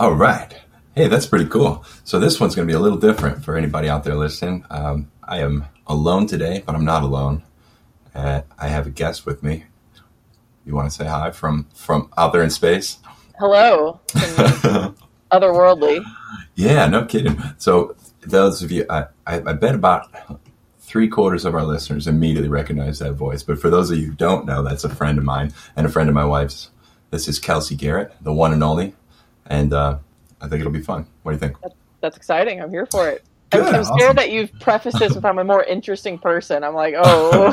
All right. Hey, that's pretty cool. So this one's going to be a little different for anybody out there listening. Um, I am alone today, but I'm not alone. Uh, I have a guest with me. You want to say hi from from out there in space? Hello, otherworldly. Yeah, no kidding. So those of you, I, I, I bet about three quarters of our listeners immediately recognize that voice. But for those of you who don't know, that's a friend of mine and a friend of my wife's. This is Kelsey Garrett, the one and only, and uh, I think it'll be fun. What do you think? That's exciting. I'm here for it. Good, I'm, I'm awesome. scared that you've prefaced this with I'm a more interesting person. I'm like, oh,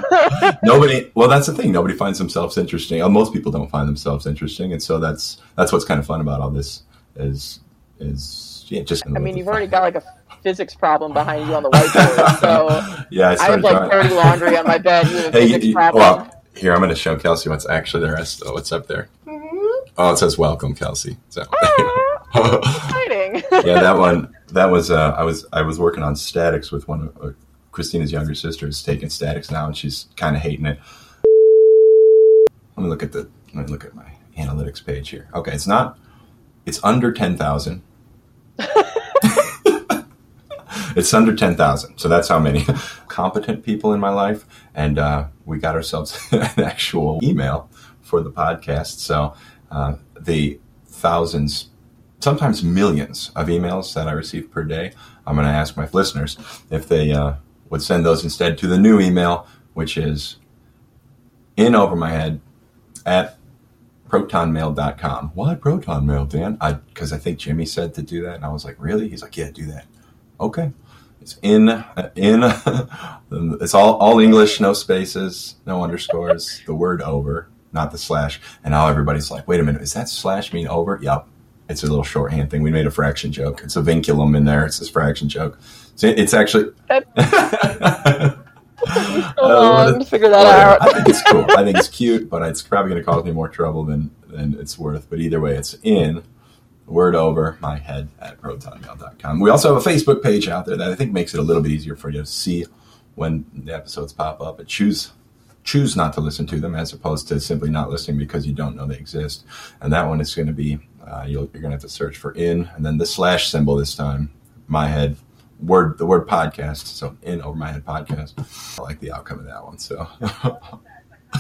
nobody well that's the thing nobody finds themselves interesting Uh, most people don't find themselves interesting and so that's that's what's kind of fun about all this is is yeah just I mean, you've already got like a physics problem behind you on the whiteboard. So yeah i I have like dirty laundry on my bed. You have hey, physics you- problem. well here i'm going to show kelsey what's actually the rest of what's up there oh it says welcome kelsey. So. Exciting. yeah that one that was uh, i was i was working on statics with one of uh, christina's younger sisters taking statics now and she's kind of hating it. Let me look at the let me look at my analytics page here. Okay it's not it's under 10000 it's under 10000 so that's how many competent people in my life and uh, we got ourselves an actual email for the podcast so uh, the thousands sometimes millions of emails that I receive per day. I'm going to ask my listeners if they uh, would send those instead to the new email, which is in over my head at protonmail.com. Why protonmail, Dan? I because I think Jimmy said to do that, and I was like, really? He's like, yeah, do that. Okay. It's in in. it's all all English, no spaces, no underscores. the word over, not the slash. And now everybody's like, wait a minute, is that slash mean over? Yep. It's a little shorthand thing. We made a fraction joke. It's a vinculum in there. It's this fraction joke. So it's actually. So Uh, to figure that Whatever. out. I think it's cool. I think it's cute, but it's probably going to cause me more trouble than, than it's worth. But either way, it's in, word over, my head at protonmail.com. We also have a Facebook page out there that I think makes it a little bit easier for you to see when the episodes pop up and choose choose not to listen to them as opposed to simply not listening because you don't know they exist. And that one is going to be, uh, you'll, you're going to have to search for in and then the slash symbol this time, my head word the word podcast so in over my head podcast i like the outcome of that one so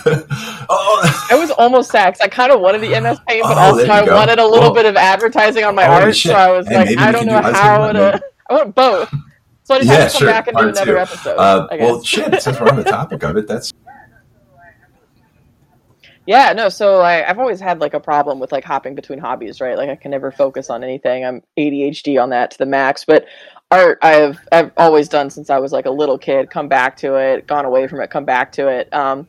oh I was almost 'cause I kind of wanted the MS Paint, but Oh, also I go. wanted a little Whoa. bit of advertising on my Holy art. shit. So I was Hey, like, I don't know do- how to. I want both. So I just yeah have to come sure back and do another two. episode. uh, well shit since we're on the topic of it that's Yeah, no. So I, I've always had like a problem with like hopping between hobbies, right? Like I can never focus on anything. I'm ADHD on that to the max. But art, I've I've always done since I was like a little kid. Come back to it, gone away from it, come back to it. Um,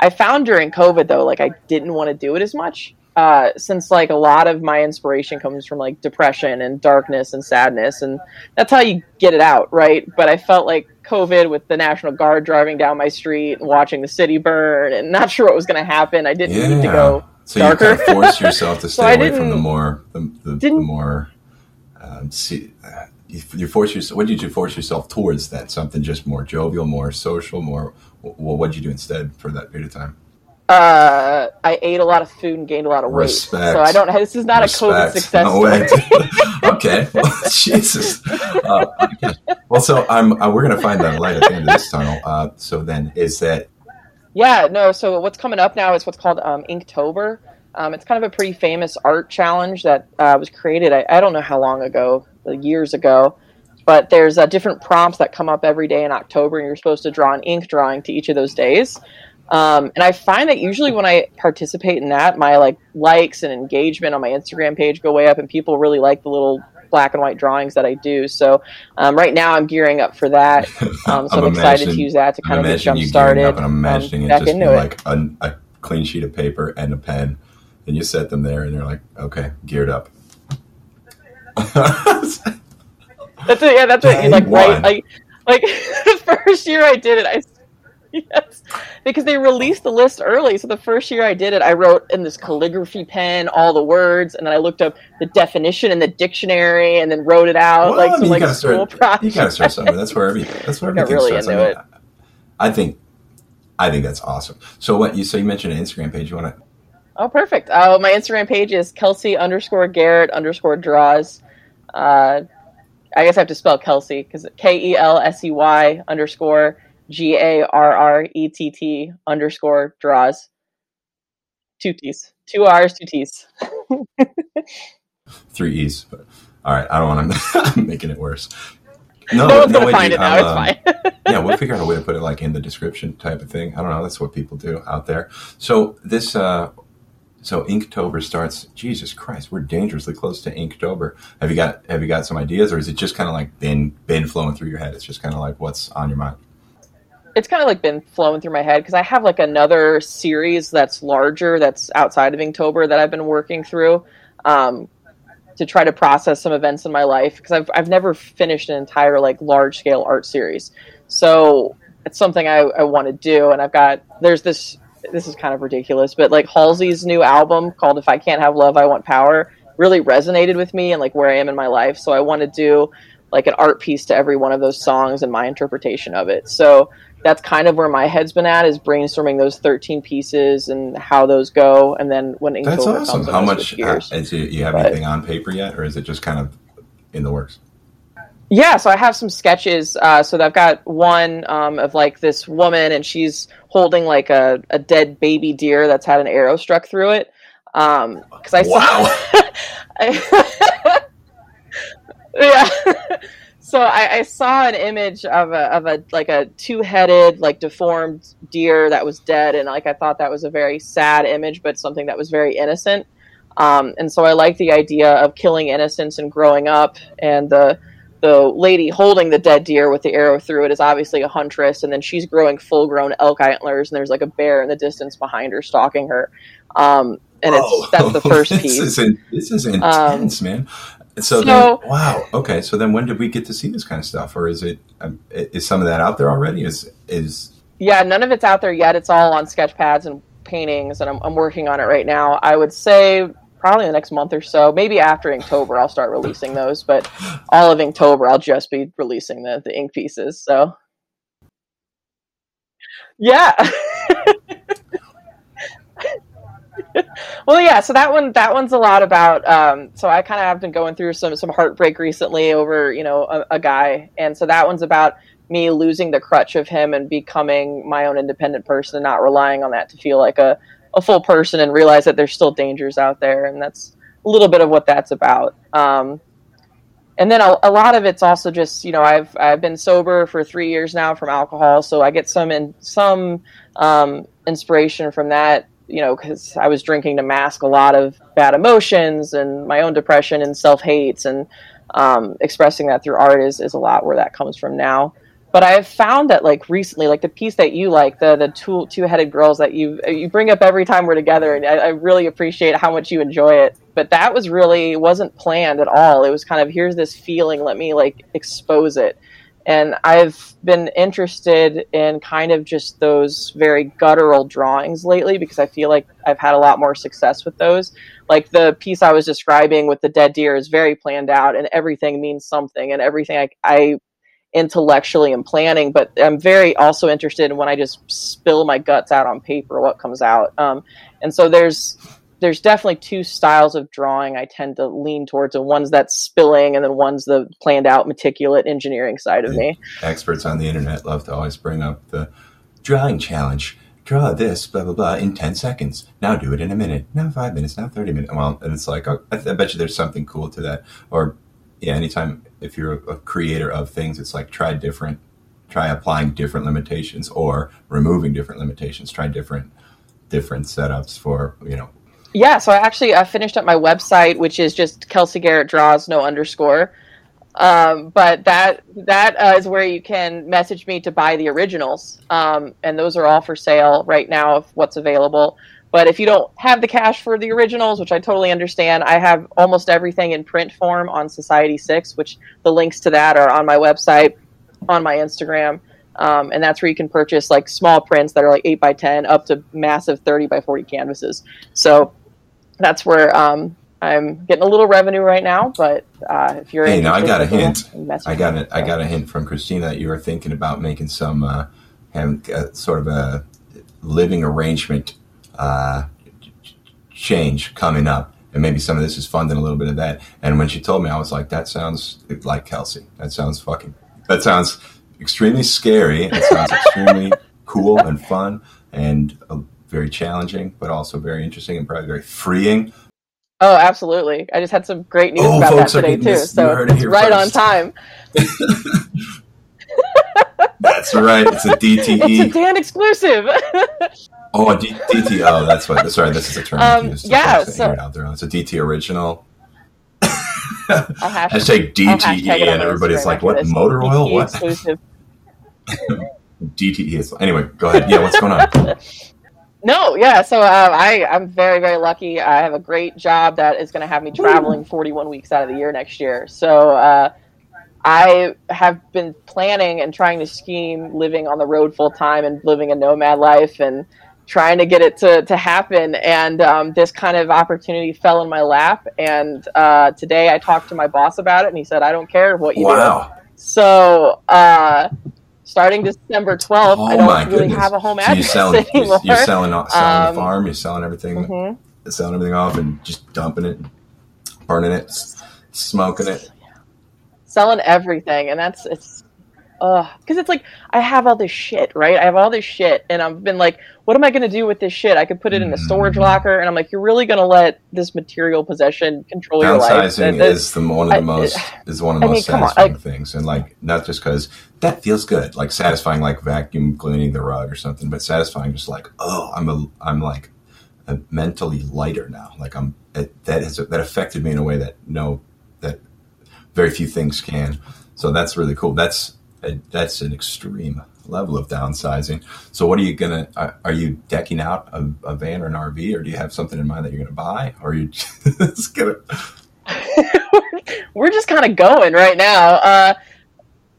I found during COVID though, like I didn't want to do it as much. Uh, since like a lot of my inspiration comes from like depression and darkness and sadness, and that's how you get it out, right? But I felt like COVID with the National Guard driving down my street and watching the city burn, and not sure what was going to happen. I didn't need to yeah go so you darker. kind of force yourself to stay I away from the more the, the, the more um, see uh, you, you force yourself what did you force yourself towards that something just more jovial more social more well what did you do instead for that period of time uh, I ate a lot of food and gained a lot of weight. Respect. So I don't. This is not a COVID Respect. success No way. story. okay. Well, Jesus. Uh, okay. Well, so I'm. Uh, we're gonna find that light at the end of this tunnel. Uh, so then, is that Yeah, no. So what's coming up now is what's called um, Inktober. Um, it's kind of a pretty famous art challenge that uh, was created. I, I don't know how long ago, years ago, but there's uh, different prompts that come up every day in October, and you're supposed to draw an ink drawing to each of those days. Um, and I find that usually when I participate in that, my like likes and engagement on my Instagram page go way up, and people really like the little black and white drawings that I do. So um, right now I'm gearing up for that. Um, so I'm, excited to use that to I'm kind of get jump started. up, and I'm imagining um, it just into it. like a, a clean sheet of paper and a pen, and you set them there, and you're like, okay, geared up. That's it. Yeah, that's what Day you like. one. Right, like, like the first year I did it, I yes, because they released the list early. So the first year I did it, I wrote in this calligraphy pen all the words, and then I looked up the definition in the dictionary, and then wrote it out Well, like I some mean, you like gotta school start. project. You gotta start somewhere. That's where every. That's where everything really starts. I, mean, it. I think. I think that's awesome. So what you so you mentioned an Instagram page. You want to? Oh, perfect. Oh, my Instagram page is Kelsey underscore Garrett underscore draws. Uh, I guess I have to spell Kelsey because K E L S E Y underscore G A R R E T T underscore draws. Two T's, two R's, two T's. Three E's. But, all right, I don't want to. I'm making it worse. No, no one's no gonna find dude, it now. Um, it's fine. yeah, we'll figure out a way to put it like in the description type of thing. I don't know. That's what people do out there. So this, uh, so Inktober starts. Jesus Christ, we're dangerously close to Inktober. Have you got Have you got some ideas, or is it just kind of like been been flowing through your head? It's just kind of like what's on your mind it's kind of like been flowing through my head because I have like another series that's larger that's outside of Inktober that I've been working through um, to try to process some events in my life because I've I've never finished an entire like large scale art series, so it's something I, I want to do. And I've got there's this this is kind of ridiculous, but like Halsey's new album called "If I Can't Have Love, I Want Power" really resonated with me and like where I am in my life. So I want to do like an art piece to every one of those songs and my interpretation of it. So that's kind of where my head's been at is brainstorming those 13 pieces and how those go and then when Inktober that's awesome how much uh, is it, you have but, anything on paper yet or is it just kind of in the works? Yeah so i have some sketches uh, so i've got one um, of like this woman and she's holding like a, a dead baby deer that's had an arrow struck through it because um, i wow. saw yeah so I, I, saw an image of a of a like a two headed like deformed deer that was dead, and like I thought that was a very sad image, but something that was very innocent. Um, and so I like the idea of killing innocence and growing up. And the the lady holding the dead deer with the arrow through it is obviously a huntress, and then she's growing full grown elk antlers, and there's like a bear in the distance behind her stalking her. Um, and it's that's the first piece. this is, this is intense, um, man. So, so then, wow. Okay. So then, when did we get to see this kind of stuff, or is it um, is some of that out there already? Is is yeah, none of it's out there yet. It's all on sketch pads and paintings, and I'm, I'm working on it right now. I would say probably the next month or so, maybe after Inktober, I'll start releasing those. But all of Inktober, I'll just be releasing the the ink pieces. So yeah. well, yeah. So that one, that one's a lot about. Um, so I kind of have been going through some some heartbreak recently over you know a, a, guy, and so that one's about me losing the crutch of him and becoming my own independent person and not relying on that to feel like a a full person and realize that there's still dangers out there, and that's a little bit of what that's about. Um, and then a, a, lot of it's also just you know I've I've been sober for three years now from alcohol, so I get some in some um, inspiration from that you know, because I was drinking to mask a lot of bad emotions and my own depression and self hates, and um, expressing that through art is, is a lot where that comes from now. But I have found that like recently, like the piece that you like, the the two two headed girls that you you bring up every time we're together, and I, I really appreciate how much you enjoy it. But that was really wasn't planned at all. It was kind of here's this feeling, let me like expose it and I've been interested in kind of just those very guttural drawings lately because I feel like I've had a lot more success with those. Like the piece I was describing with the dead deer is very planned out and everything means something and everything I, I intellectually am planning, but I'm very also interested in when I just spill my guts out on paper, what comes out. Um, and so there's there's definitely two styles of drawing I tend to lean towards. And one's that spilling, and then one's the planned out, meticulous engineering side of me. Experts on the internet love to always bring up the drawing challenge. Draw this, blah blah blah, in ten seconds. Now do it in a minute. Now five minutes. Now thirty minutes. Well, and it's like, oh, I, I bet you there's something cool to that. Or yeah, anytime if you're a creator of things, it's like try different, try applying different limitations or removing different limitations. Try different different setups for you know yeah, so I actually I finished up my website, which is just Kelsey Garrett draws no underscore. Um, but that that uh, is where you can message me to buy the originals, um, and those are all for sale right now of what's available. But if you don't have the cash for the originals, which I totally understand, I have almost everything in print form on Society6, which the links to that are on my website, on my Instagram. Um, and that's where you can purchase like small prints that are like 8 by 10 up to massive 30 by 40 canvases. So that's where um, I'm getting a little revenue right now. But uh, if you're hey, now I got a hint. I got it. I got a hint from Christina that you were thinking about making some uh, having a, sort of a living arrangement. Uh, change coming up. And maybe some of this is funding a little bit of that. And when she told me, I was like, that sounds like Kelsey. That sounds fucking, that sounds extremely scary. It sounds extremely cool and fun and very challenging, but also very interesting and probably very freeing. Oh, absolutely. I just had some great news oh, about that today, too. This, so it's right first. on time. That's right. It's a DTE. It's a Dan exclusive. oh, a D- DT. Oh, that's what. Sorry, this is a term um, used. Yeah, so, out there. It's a DT original. I'll hashtag DTE, hashtag and everybody's like, "What motor oil? DTE what?" DTE is Anyway, go ahead. Yeah, what's going on? No, yeah. So uh, I I'm very very lucky. I have a great job that is going to have me traveling 41 weeks out of the year next year. So uh, I have been planning and trying to scheme living on the road full time and living a nomad life and trying to get it to, to happen. And um, this kind of opportunity fell in my lap. And uh, today I talked to my boss about it, and he said, "I don't care what you wow. do." So uh, starting December 12th, oh I don't really goodness. have a home address so you're selling, anymore. You're selling, selling um, the farm. You're selling everything, mm-hmm. selling everything off, and just dumping it, burning it, smoking it selling everything, and that's it's because it's like I have all this shit, right? I have all this shit, and I've been like, what am I going to do with this shit? I could put it in a storage mm. locker, and I'm like, you're really going to let this material possession control your life? Downsizing is the one of the I, most is one of the I most mean, satisfying like, things, and like not just because that feels good, like satisfying, like vacuum cleaning the rug or something, but satisfying, just like oh, I'm a I'm like mentally lighter now. Like I'm it, that has that affected me in a way that no that very few things can. So that's really cool. That's that's an extreme level of downsizing. So what are you gonna? Are, are you decking out a, a, van or an RV, or do you have something in mind that you're gonna buy, or are you just gonna? We're just kind of going right now. Uh,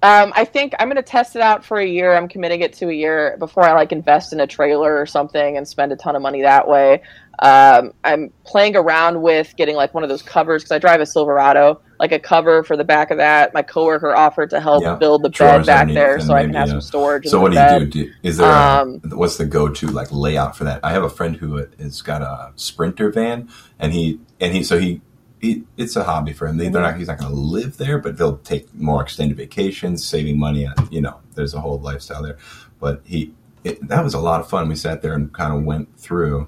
um, I think I'm to test it out for a year. I'm committing it to a year before I like invest in a trailer or something and spend a ton of money that way. Um, I'm playing around with getting like one of those covers because I drive a Silverado, like a cover for the back of that. My coworker offered to help yeah. build the bed back there so I can have yeah. some storage. So what do you do? do? Is there um, a, what's the go-to like layout for that? I have a friend who has got a Sprinter van, and he and he so he he, it's a hobby for him. They, are not, he's not going to live there, but they'll take more extended vacations, saving money. On, you know, there's a whole lifestyle there. But he, it, that was a lot of fun. We sat there and kind of went through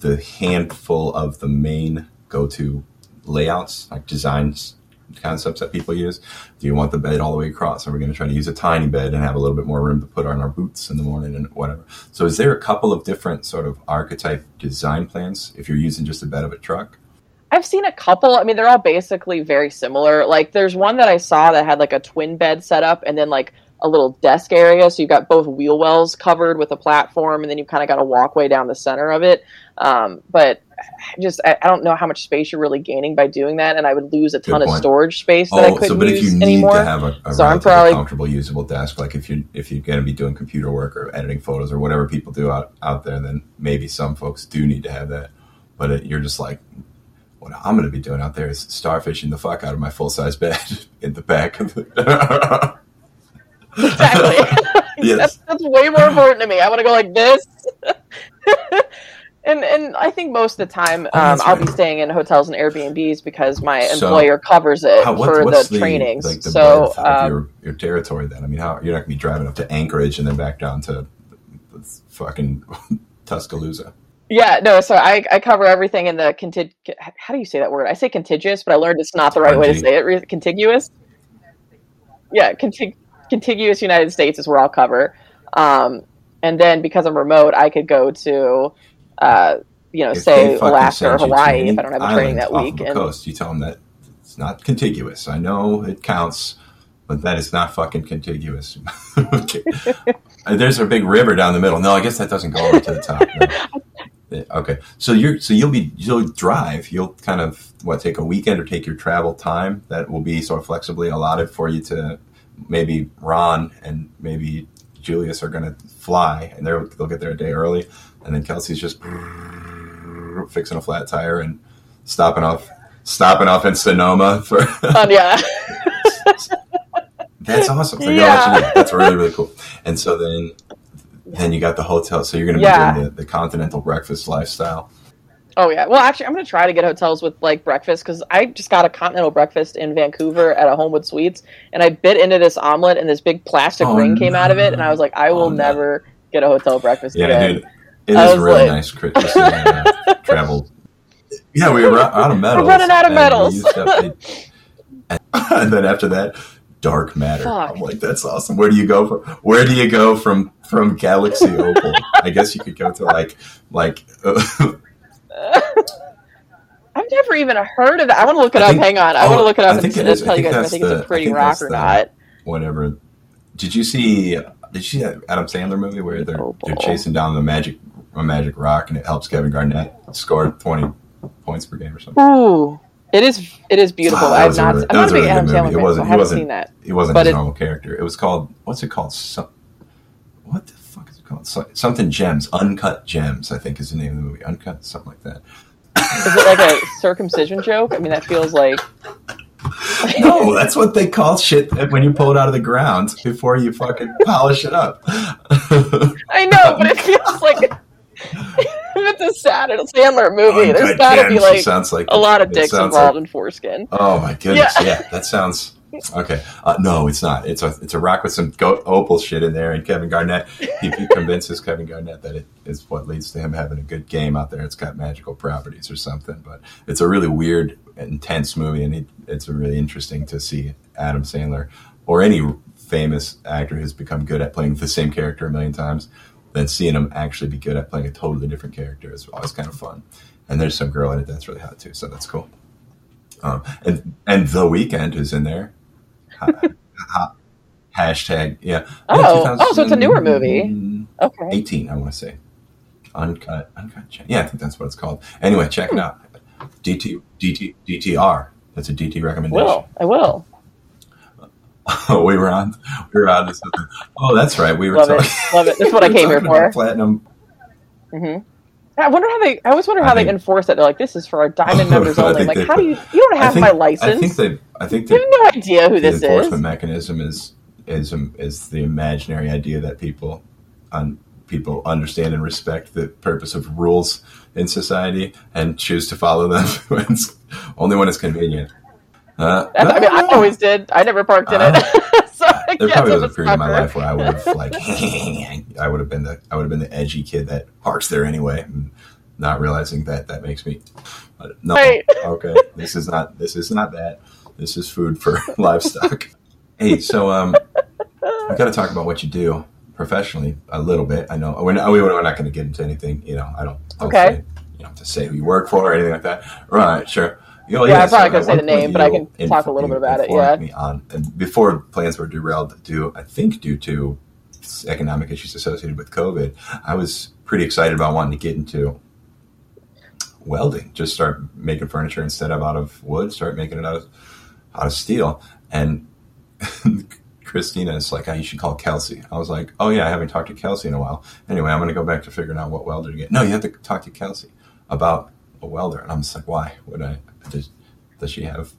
the handful of the main go-to layouts, like designs concepts that people use. Do you want the bed all the way across? Are we going to try to use a tiny bed and have a little bit more room to put on our boots in the morning and whatever? So, is there a couple of different sort of archetype design plans if you're using just a bed of a truck? I've seen a couple. I mean, they're all basically very similar. Like, there's one that I saw that had like a twin bed setup and then like a little desk area. So you've got both wheel wells covered with a platform, and then you've kind of got a walkway down the center of it. Um, but just I, I, don't know how much space you're really gaining by doing that, and I would lose a ton of storage space that oh, I couldn't so, but use if you need anymore. To have a, a so I'm probably comfortable, usable desk, like if you if you're going to be doing computer work or editing photos or whatever people do out out there, then maybe some folks do need to have that. But it, you're just like what I'm going to be doing out there is starfishing the fuck out of my full size bed in the back of the. exactly. yes. That's, that's, way more important to me. I want to go like this. and and I think most of the time oh, um, I'll right. be staying in hotels and Airbnbs because my so, employer covers it how, what, for the, the trainings. Like the so um, your, your territory then. I mean, how you're not going to be driving up to Anchorage and then back down to fucking Tuscaloosa. Yeah, no. So I, I cover everything in the contig. How do you say that word? I say contiguous, but I learned it's not the right way to say it. Contiguous. Yeah, contig- contiguous United States is where I'll cover. Um, and then because I'm remote, I could go to, uh, you know, if say Alaska or Hawaii if I don't have a training that week. and coast, you tell them that it's not contiguous. I know it counts, but that is not fucking contiguous. There's a big river down the middle. No, I guess that doesn't go over to the top. No. Okay, so you're so you'll be you'll drive. You'll kind of what take a weekend or take your travel time that will be sort of flexibly allotted for you to maybe Ron and maybe Julius are going to fly and they'll they'll get there a day early, and then Kelsey's just fixing a flat tire and stopping off stopping off in Sonoma for. um, yeah. That's awesome. So yeah. That's really really cool. And so then then you got the hotel, so you're going to be yeah. doing the, the continental breakfast lifestyle. Oh yeah. Well, actually, I'm gonna try to get hotels with like breakfast because I just got a continental breakfast in Vancouver at a Homewood Suites, and I bit into this omelet, and this big plastic Oh, ring came out of it, and I was like, I will Oh, no. never get a hotel breakfast Yeah, again. dude. It I is really like- nice, Chris. to see, uh, travel. Yeah, we were out of metals. We're running out of metals. and, and then after that, dark matter. Fuck. I'm like, that's awesome. Where do you go from? Where do you go from from Galaxy Opal? I guess you could go to like like. I've never even heard of that. I want to look it I up. think- Hang on, I oh, want to look it I up think and it is. tell I you guys if I think it's a pretty rock or the- not. whatever. Did you see? Did you see that Adam Sandler movie where they're Opal. they're chasing down the magic a magic rock and it helps Kevin Garnett score twenty points per game or something? Ooh, it is. It is beautiful. Wow, that I have not. really- I'm not a big really Adam Sandler movie. It fan, so wasn't- I haven't seen that. It wasn't But his it- normal character. It was called what's it called? Some, what the fuck is it called? So- Something gems, uncut gems. I think is the name of the movie. Uncut, something like that. Is it like a circumcision joke? I mean, that feels like. No, that's what they call shit when you pull it out of the ground before you fucking polish it up. I know, but it feels like if it's a sad Sandler movie, There's got to be like sounds like a lot of dicks involved like- in foreskin. Oh my goodness! Yeah. Yeah, that sounds okay. Uh, no, it's not. It's a it's a rock with some goat opal shit in there, and Kevin Garnett. He, he convinces Kevin Garnett that it is what leads to him having a good game out there. It's got magical properties or something. But it's a really weird, intense movie, and it, it's really interesting to see Adam Sandler or any famous actor who's become good at playing the same character a million times. Then seeing him actually be good at playing a totally different character is always kind of fun. And there's some girl in it that's really hot too, so that's cool. Um, and and the Weeknd is in there. Ha, ha, hashtag yeah. Oh, oh, so it's a newer movie. Okay. 18, I want to say. Uncut, uncut. Yeah, I think that's what it's called. Anyway, check Hmm. it out. DT, DT, DTR. That's a DT recommendation. Will I will Oh, we were on. We were on to something. Oh, that's right. We were love it, love it. That's what I we came here for. Platinum. hmm I wonder how they. I always wonder how they enforce it. They're like, this is for our diamond members only. Like, they how do you? You don't have think, my license. I think they. I think you they have no idea who the this enforcement mechanism is is um, is the imaginary idea that people un, people understand and respect the purpose of rules in society and choose to follow them when it's, only when it's convenient. Uh, I, I mean, I always did. I never parked in it. There probably was a period in my life where I would have like I would have been the I would have been the edgy kid that parks there anyway, and not realizing that that makes me no. Right. Okay, this is not this is not that. This is food for livestock. Hey, so um, we got to talk about what you do professionally a little bit. I know we're not, we're not going to get into anything. You know, I don't. don't Okay. Say, you don't have to say who you work for or anything like that. Right? Sure. You know, Yeah, I'm probably gonna say the name, but I can talk a little bit about it, yeah. Me on and before plans were derailed due, I think, due to economic issues associated with COVID. I was pretty excited about wanting to get into welding. Just start making furniture instead of out of wood. Start making it out of out of steel. And Christina is like, oh, you should call Kelsey. I was like, oh yeah, I haven't talked to Kelsey in a while. Anyway, I'm going to go back to figuring out what welder to get. No, you have to talk to Kelsey about a welder. And I'm just like, why would I? Does, does she have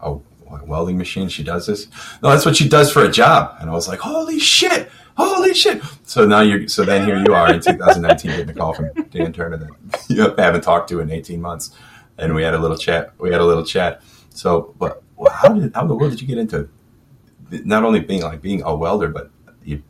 a welding machine? She does this? No, that's what she does for a job. And I was like, holy shit. Holy shit! So now you're. So then here you are in 2019 getting a call from Dan Turner that you haven't talked to in 18 months, and we had a little chat. We had a little chat. So, but how did how in the world did you get into not only being like being a welder, but you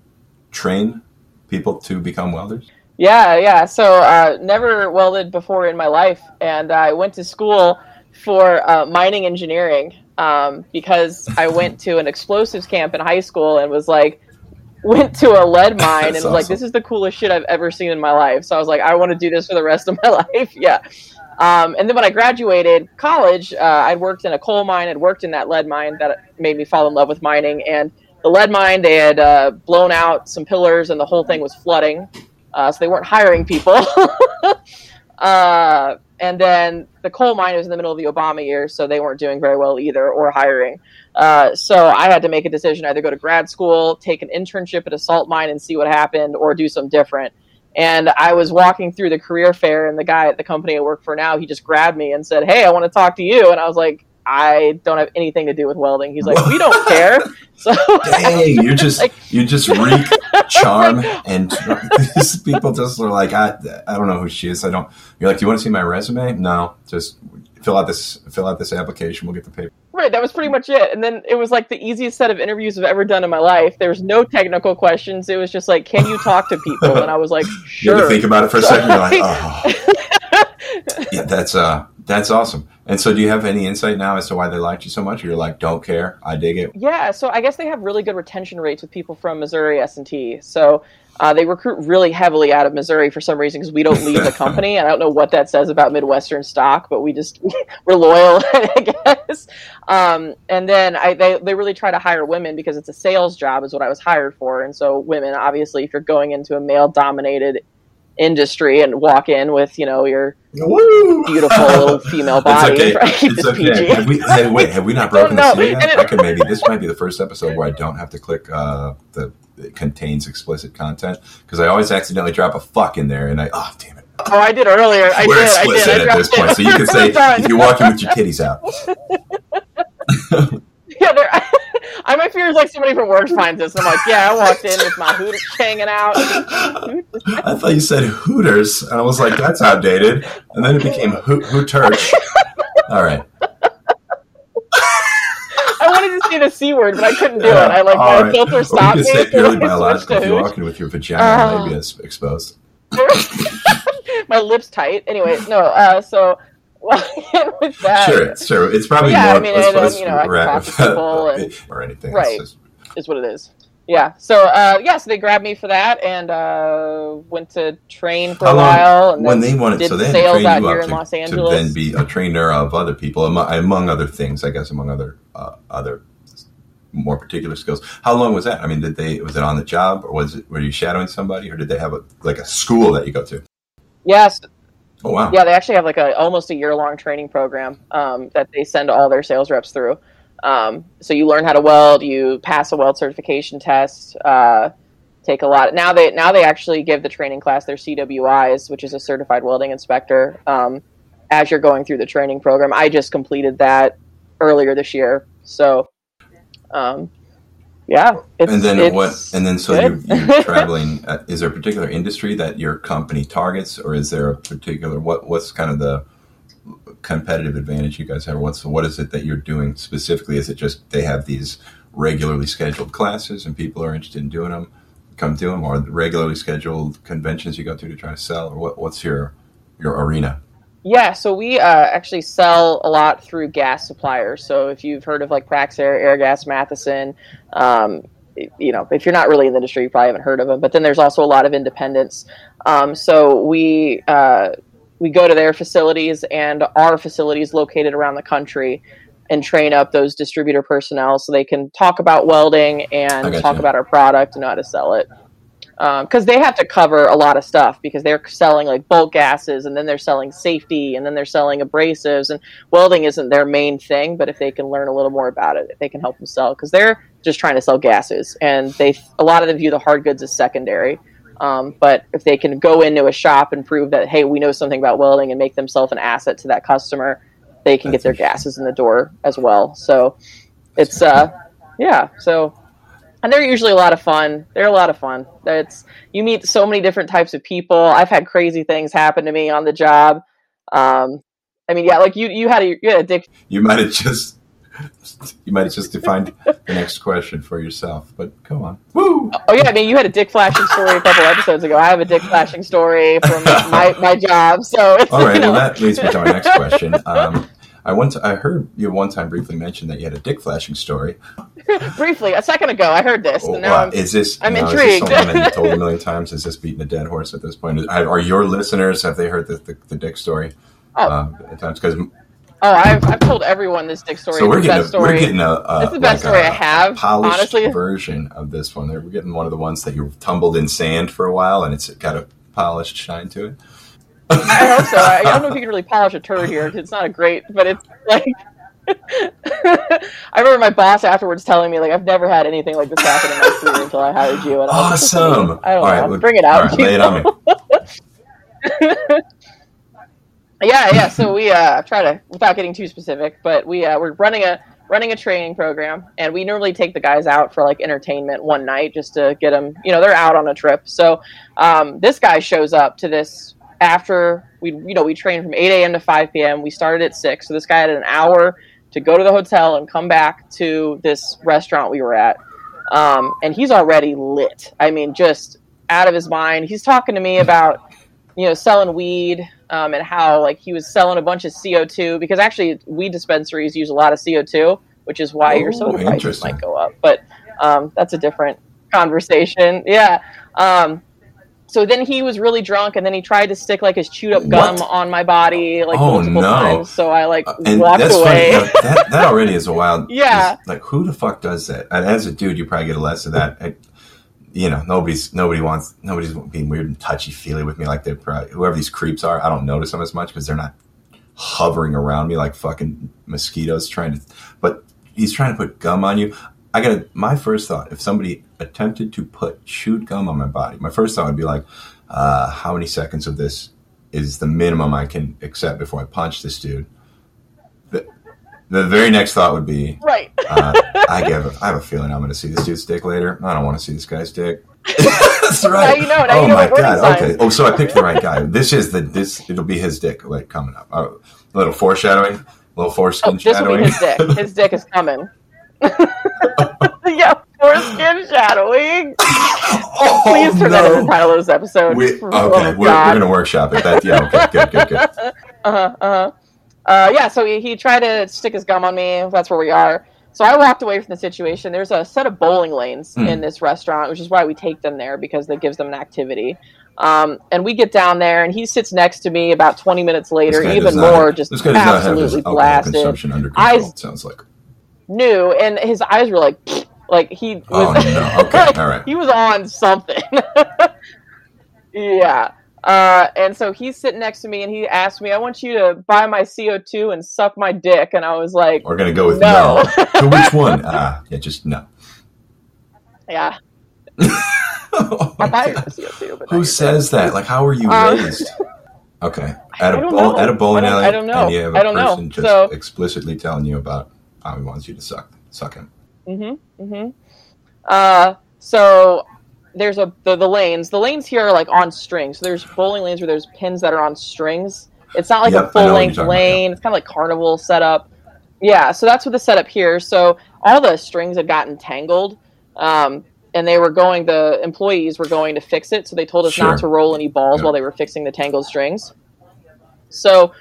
train people to become welders? Yeah, yeah. So uh, never welded before in my life, and I went to school for uh, mining engineering um, because I went to an explosives camp in high school and was like, went to a lead mine and was like, this is the coolest shit I've ever seen in my life. So I was like, I want to do this for the rest of my life. yeah. Um, and then when I graduated college, uh, I'd worked in a coal mine. I'd worked in that lead mine that made me fall in love with mining. And the lead mine, they had uh, blown out some pillars, and the whole thing was flooding. Uh, so they weren't hiring people. uh, and then the coal mine was in the middle of the Obama years, so they weren't doing very well either, or hiring. Uh, so I had to make a decision: either go to grad school, take an internship at a salt mine, and see what happened, or do something different. And I was walking through the career fair, and the guy at the company I work for now, he just grabbed me and said, "Hey, I want to talk to you." And I was like, I don't have anything to do with welding. He's like, we don't care. So dang, you're just like, you just reek charm, and these people just are like, I, I don't know who she is. I don't. You're like, do you want to see my resume? No, just fill out this fill out this application. We'll get the paper. Right, that was pretty much it. And then it was like the easiest set of interviews I've ever done in my life. There was no technical questions. It was just like, can you talk to people? And I was like, sure. You had to think about it for a second. You're like, oh. yeah, that's uh, that's awesome. And so, do you have any insight now as to why they liked you so much? Or you're like, don't care, I dig it. Yeah, so I guess they have really good retention rates with people from Missouri S and T. So uh, they recruit really heavily out of Missouri for some reason because we don't leave the company. and I don't know what that says about Midwestern stock, but we just we're loyal, I guess. Um, and then I, they they really try to hire women because it's a sales job, is what I was hired for. And so women, obviously, if you're going into a male dominated industry and walk in with you know your Woo! beautiful little female body. It's okay. Right? It's, okay. Have we, hey, wait, have we not broken the seal yet? I can maybe this might be the first episode where I don't have to click uh, the it contains explicit content because I always accidentally drop a fuck in there and I oh damn it. Oh, I did earlier. I We're did. explicit I did. at this point, so you can say if you're walking with your titties out. yeah, I my fear is like somebody from work finds this. I'm like, yeah, I walked in with my hooters hanging out. I thought you said hooters, and I was like, that's outdated. And then it became hoot hooters. All right. I wanted to say the c word, but I couldn't do yeah, it. I like my right. filter stopped me. Say purely biological. If you're walking with your vagina uh, labia exposed. my lips tight. Anyway, no. Uh, so with that. Sure, sure. It's probably yeah, more. I mean, and, and, you know, I can talk to people and, or anything. Right, just... is what it is. Yeah. So, uh, yeah. So they grabbed me for that, and uh, went to train for How a while. And when they wanted, so they sales out here to, in Los Angeles. to then be a trainer of other people, among, among other things, I guess, among other uh, other more particular skills. How long was that? I mean, did they was it on the job, or was it were you shadowing somebody, or did they have a like a school that you go to? Yes. Oh wow! Yeah, they actually have like a almost a year long training program um, that they send all their sales reps through. Um, so you learn how to weld, you pass a weld certification test, uh, take a lot. Now they now they actually give the training class their CWIs, which is a certified welding inspector. Um, as you're going through the training program, I just completed that earlier this year. So, um, yeah. and then what? And then so you're, you're, traveling. Uh, is there a particular industry that your company targets, or is there a particular what? What's kind of the competitive advantage you guys have? What's what is it that you're doing specifically? Is it just they have these regularly scheduled classes and people are interested in doing them, come do them, or regularly scheduled conventions you go to to try to sell, or what, what's your your arena? Yeah, so we uh, actually sell a lot through gas suppliers. So if you've heard of like Praxair, Airgas, Matheson, um, you know, if you're not really in the industry, you probably haven't heard of them. But then there's also a lot of independents. Um, so we uh, we go to their facilities and our facilities located around the country and train up those distributor personnel so they can talk about welding and talk you. about our product and know how to sell it because um, they have to cover a lot of stuff because they're selling like bulk gases and then they're selling safety and then they're selling abrasives and welding isn't their main thing but if they can learn a little more about it they can help them sell because they're just trying to sell gases and they a lot of them view the hard goods as secondary um, but if they can go into a shop and prove that hey we know something about welding and make themselves an asset to that customer they can That's get their gases in the door as well so it's uh yeah so and they're usually a lot of fun. They're a lot of fun. It's you meet so many different types of people. I've had crazy things happen to me on the job. Um, I mean, yeah, like you, you had a, you had a dick. You might have just, you might just defined the next question for yourself. But come on, woo! Oh yeah, I mean, you had a dick flashing story a couple episodes ago. I have a dick flashing story from my my job. So all right, you know. well that leads me to my next question. Um, I once I heard you one time briefly mention that you had a dick flashing story. briefly, a second ago, I heard this. Oh, now wow. Is this? I'm intrigued. Is this that you told a million times? Is this beating a dead horse at this point? Are your listeners have they heard the the, the dick story? Oh, uh, at times because. Oh, I've, I've told everyone this dick story. So we're getting, a, story. we're getting a, a it's the best like story I have. Polished honestly. version of this one. We're getting one of the ones that you tumbled in sand for a while, and it's got a polished shine to it. I hope so. I, I, don't know if you can really polish a turd here. It's not a great, but it's like. I remember my boss afterwards telling me like I've never had anything like this happen in my career until I hired you. And awesome! I, I don't all know. Right, Bring it out. Right, lay it on me. Yeah, yeah. So we uh, try to, without getting too specific, but we uh, we're running a running a training program, and we normally take the guys out for like entertainment one night just to get them. You know, they're out on a trip. So um, this guy shows up to this after we, you know, we trained from 8 a.m. to 5 p.m. We started at six, so this guy had an hour to go to the hotel and come back to this restaurant we were at. Um, and he's already lit. I mean, just out of his mind. He's talking to me about, you know, selling weed um, and how like he was selling a bunch of CO2 because actually weed dispensaries use a lot of CO2, which is why your soda Oh, prices might go up. But um, that's a different conversation. Yeah. Um, so then he was really drunk, and then he tried to stick like his chewed up gum What? on my body like Oh, multiple no. times. So I like Uh, walked away. funny. That, that already is a wild. Yeah. Like, who the fuck does that? And as a dude, you probably get less of that. You know, nobody's nobody wants nobody's being weird and touchy feely with me like they probably whoever these creeps are. I don't notice them as much because they're not hovering around me like fucking mosquitoes trying to. But he's trying to put gum on you. I got my first thought if somebody attempted to put chewed gum on my body, my first thought would be like, uh, how many seconds of this is the minimum I can accept before I punch this dude? The, the very next thought would be, right. uh, I have, I have a feeling I'm going to see this dude's dick later. I don't want to see this guy's dick. That's right. Now you know, now oh you know my what warning god. signs. Okay. Oh, so I picked the right guy. This is the this. It'll be his dick like coming up. Uh, a little foreshadowing. A little Oh, foreskin this will be his dick. His dick is coming. yeah, foreskin shadowing. oh, Please turn that as the title of this episode. We, For okay, the love we're, we're gonna workshop it. That yeah. Okay. Good. Good. Good. uh-huh, uh-huh. Uh, yeah, so he, he tried to stick his gum on me. That's where we are. So I walked away from the situation. There's a set of bowling lanes Hmm. in this restaurant, which is why we take them there because that gives them an activity. Um, and we get down there, and he sits next to me about 20 minutes later, even not more, just this guy does not have his absolutely blasted. consumption under control. Eyes- sounds like. New, and his eyes were like, like he was. Oh no. Okay. All right. he was on something. yeah. Uh, and so he's sitting next to me and he asked me, I want you to buy my CO2 and suck my dick. And I was like, We're gonna go with No. no. so which one? Ah, yeah, just no. yeah, Oh I'll buy your God. CO2. But Who says that? Like, how were you Um, raised? Okay, at a I bowl, at a bowling I don't- alley, I don't know. and you have a I don't know. just So- explicitly telling you about how he wants you to suck, suck him. Mm-hmm. Mm-hmm. Uh, so there's a the, the lanes. The lanes here are like on strings. So there's bowling lanes where there's pins that are on strings. It's not like Yep, a full length you're about, lane. It's kind of like carnival setup. Yeah, so that's what the setup here. So all the strings had gotten tangled, um, and they were going. The employees were going to fix it, so they told us Sure. not to roll any balls Yeah. while they were fixing the tangled strings. So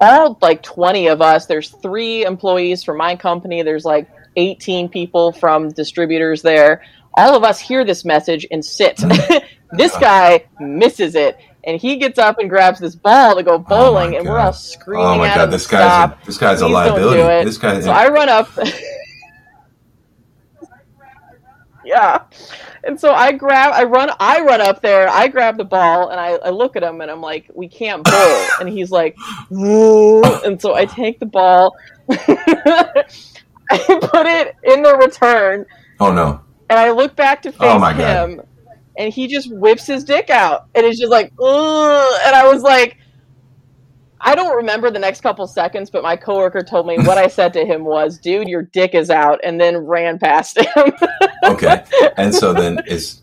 all like 20 of us there's three employees from my company there's like 18 people from distributors there all of us hear this message and sit this guy misses it and he gets up and grabs this ball to go oh bowling and we're Oh all screaming Oh my god, this guy's stop. a, this guy's a Please liability. do. This guy. so i run up yeah and so i grab i run i run up there i grab the ball and i, I look at him and i'm like we can't bowl and he's like "Whoa." and so i take the ball i put it in the return oh no. And i look back to oh face Oh, my God. him and he just whips his dick out and it's just like Ugh. and i was like I don't remember the next couple seconds, but my coworker told me what I said to him was, "Dude, your dick is out," and then ran past him. Okay, and so then is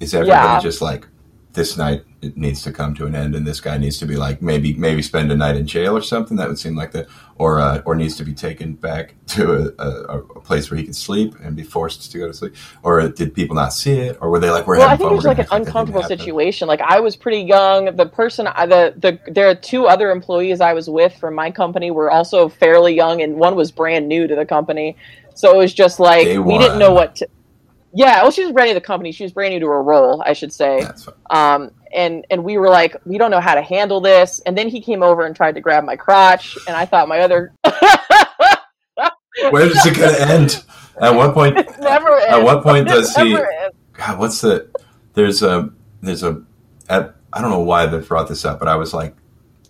is everybody Yeah. just like this night it needs to come to an end, and this guy needs to be like maybe maybe spend a night in jail or something? That would seem like that, or uh, or needs to be taken back to a, a, a place where he can sleep and be forced to go to sleep, or did people not see it, or were they like we're well, I think fun? it was like an gonna act that uncomfortable situation. Like I was pretty young. The person, I- the the there are two other employees I was with from my company were also fairly young, and one was brand new to the company. So it was just like we didn't know what. to... Yeah, well, she was brand new to the company. She was brand new to her role, I should say. That's fine. Um, and and we were like, we don't know how to handle this. And then he came over and tried to grab my crotch, and I thought my other Where is it going to end? At what point? It never ends. At what point does he? ends. God, what's the? There's a there's a. At, I don't know why they brought this up, but I was like,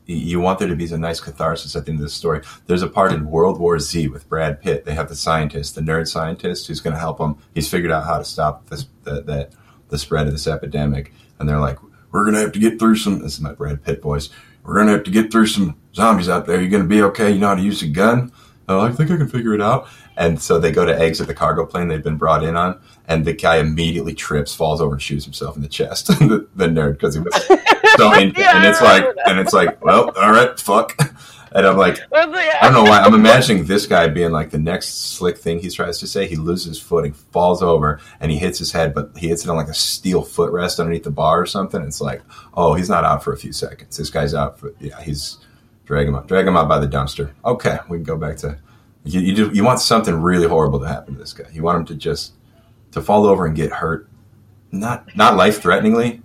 you want there to be a nice catharsis at the end of the story. There's a part in World War Z with Brad Pitt. They have the scientist, the nerd scientist, who's going to help him. He's figured out how to stop this the, the the spread of this epidemic, and they're like, we're going to have to get through some. This is my Brad Pitt voice. we're gonna have to get through some zombies out there. You're gonna be okay. You know how to use a gun? Oh, I think I can figure it out. And so they go to exit the cargo plane they've been brought in on, and the guy immediately trips, falls over, and shoots himself in the chest. the, the nerd because he was so, Yeah, and it's like, and it's like, well, all right, fuck. And I'm like, I don't know why. I'm imagining this guy being like the next slick thing he tries to say. He loses his footing, falls over, and he hits his head, but he hits it on like a steel footrest underneath the bar or something. It's like, oh, he's not out for a few seconds. This guy's out for, yeah, he's drag him out, drag him out by the dumpster. Okay, we can go back to you. You, do, you want something really horrible to happen to this guy. You want him to just to fall over and get hurt, not not life threateningly,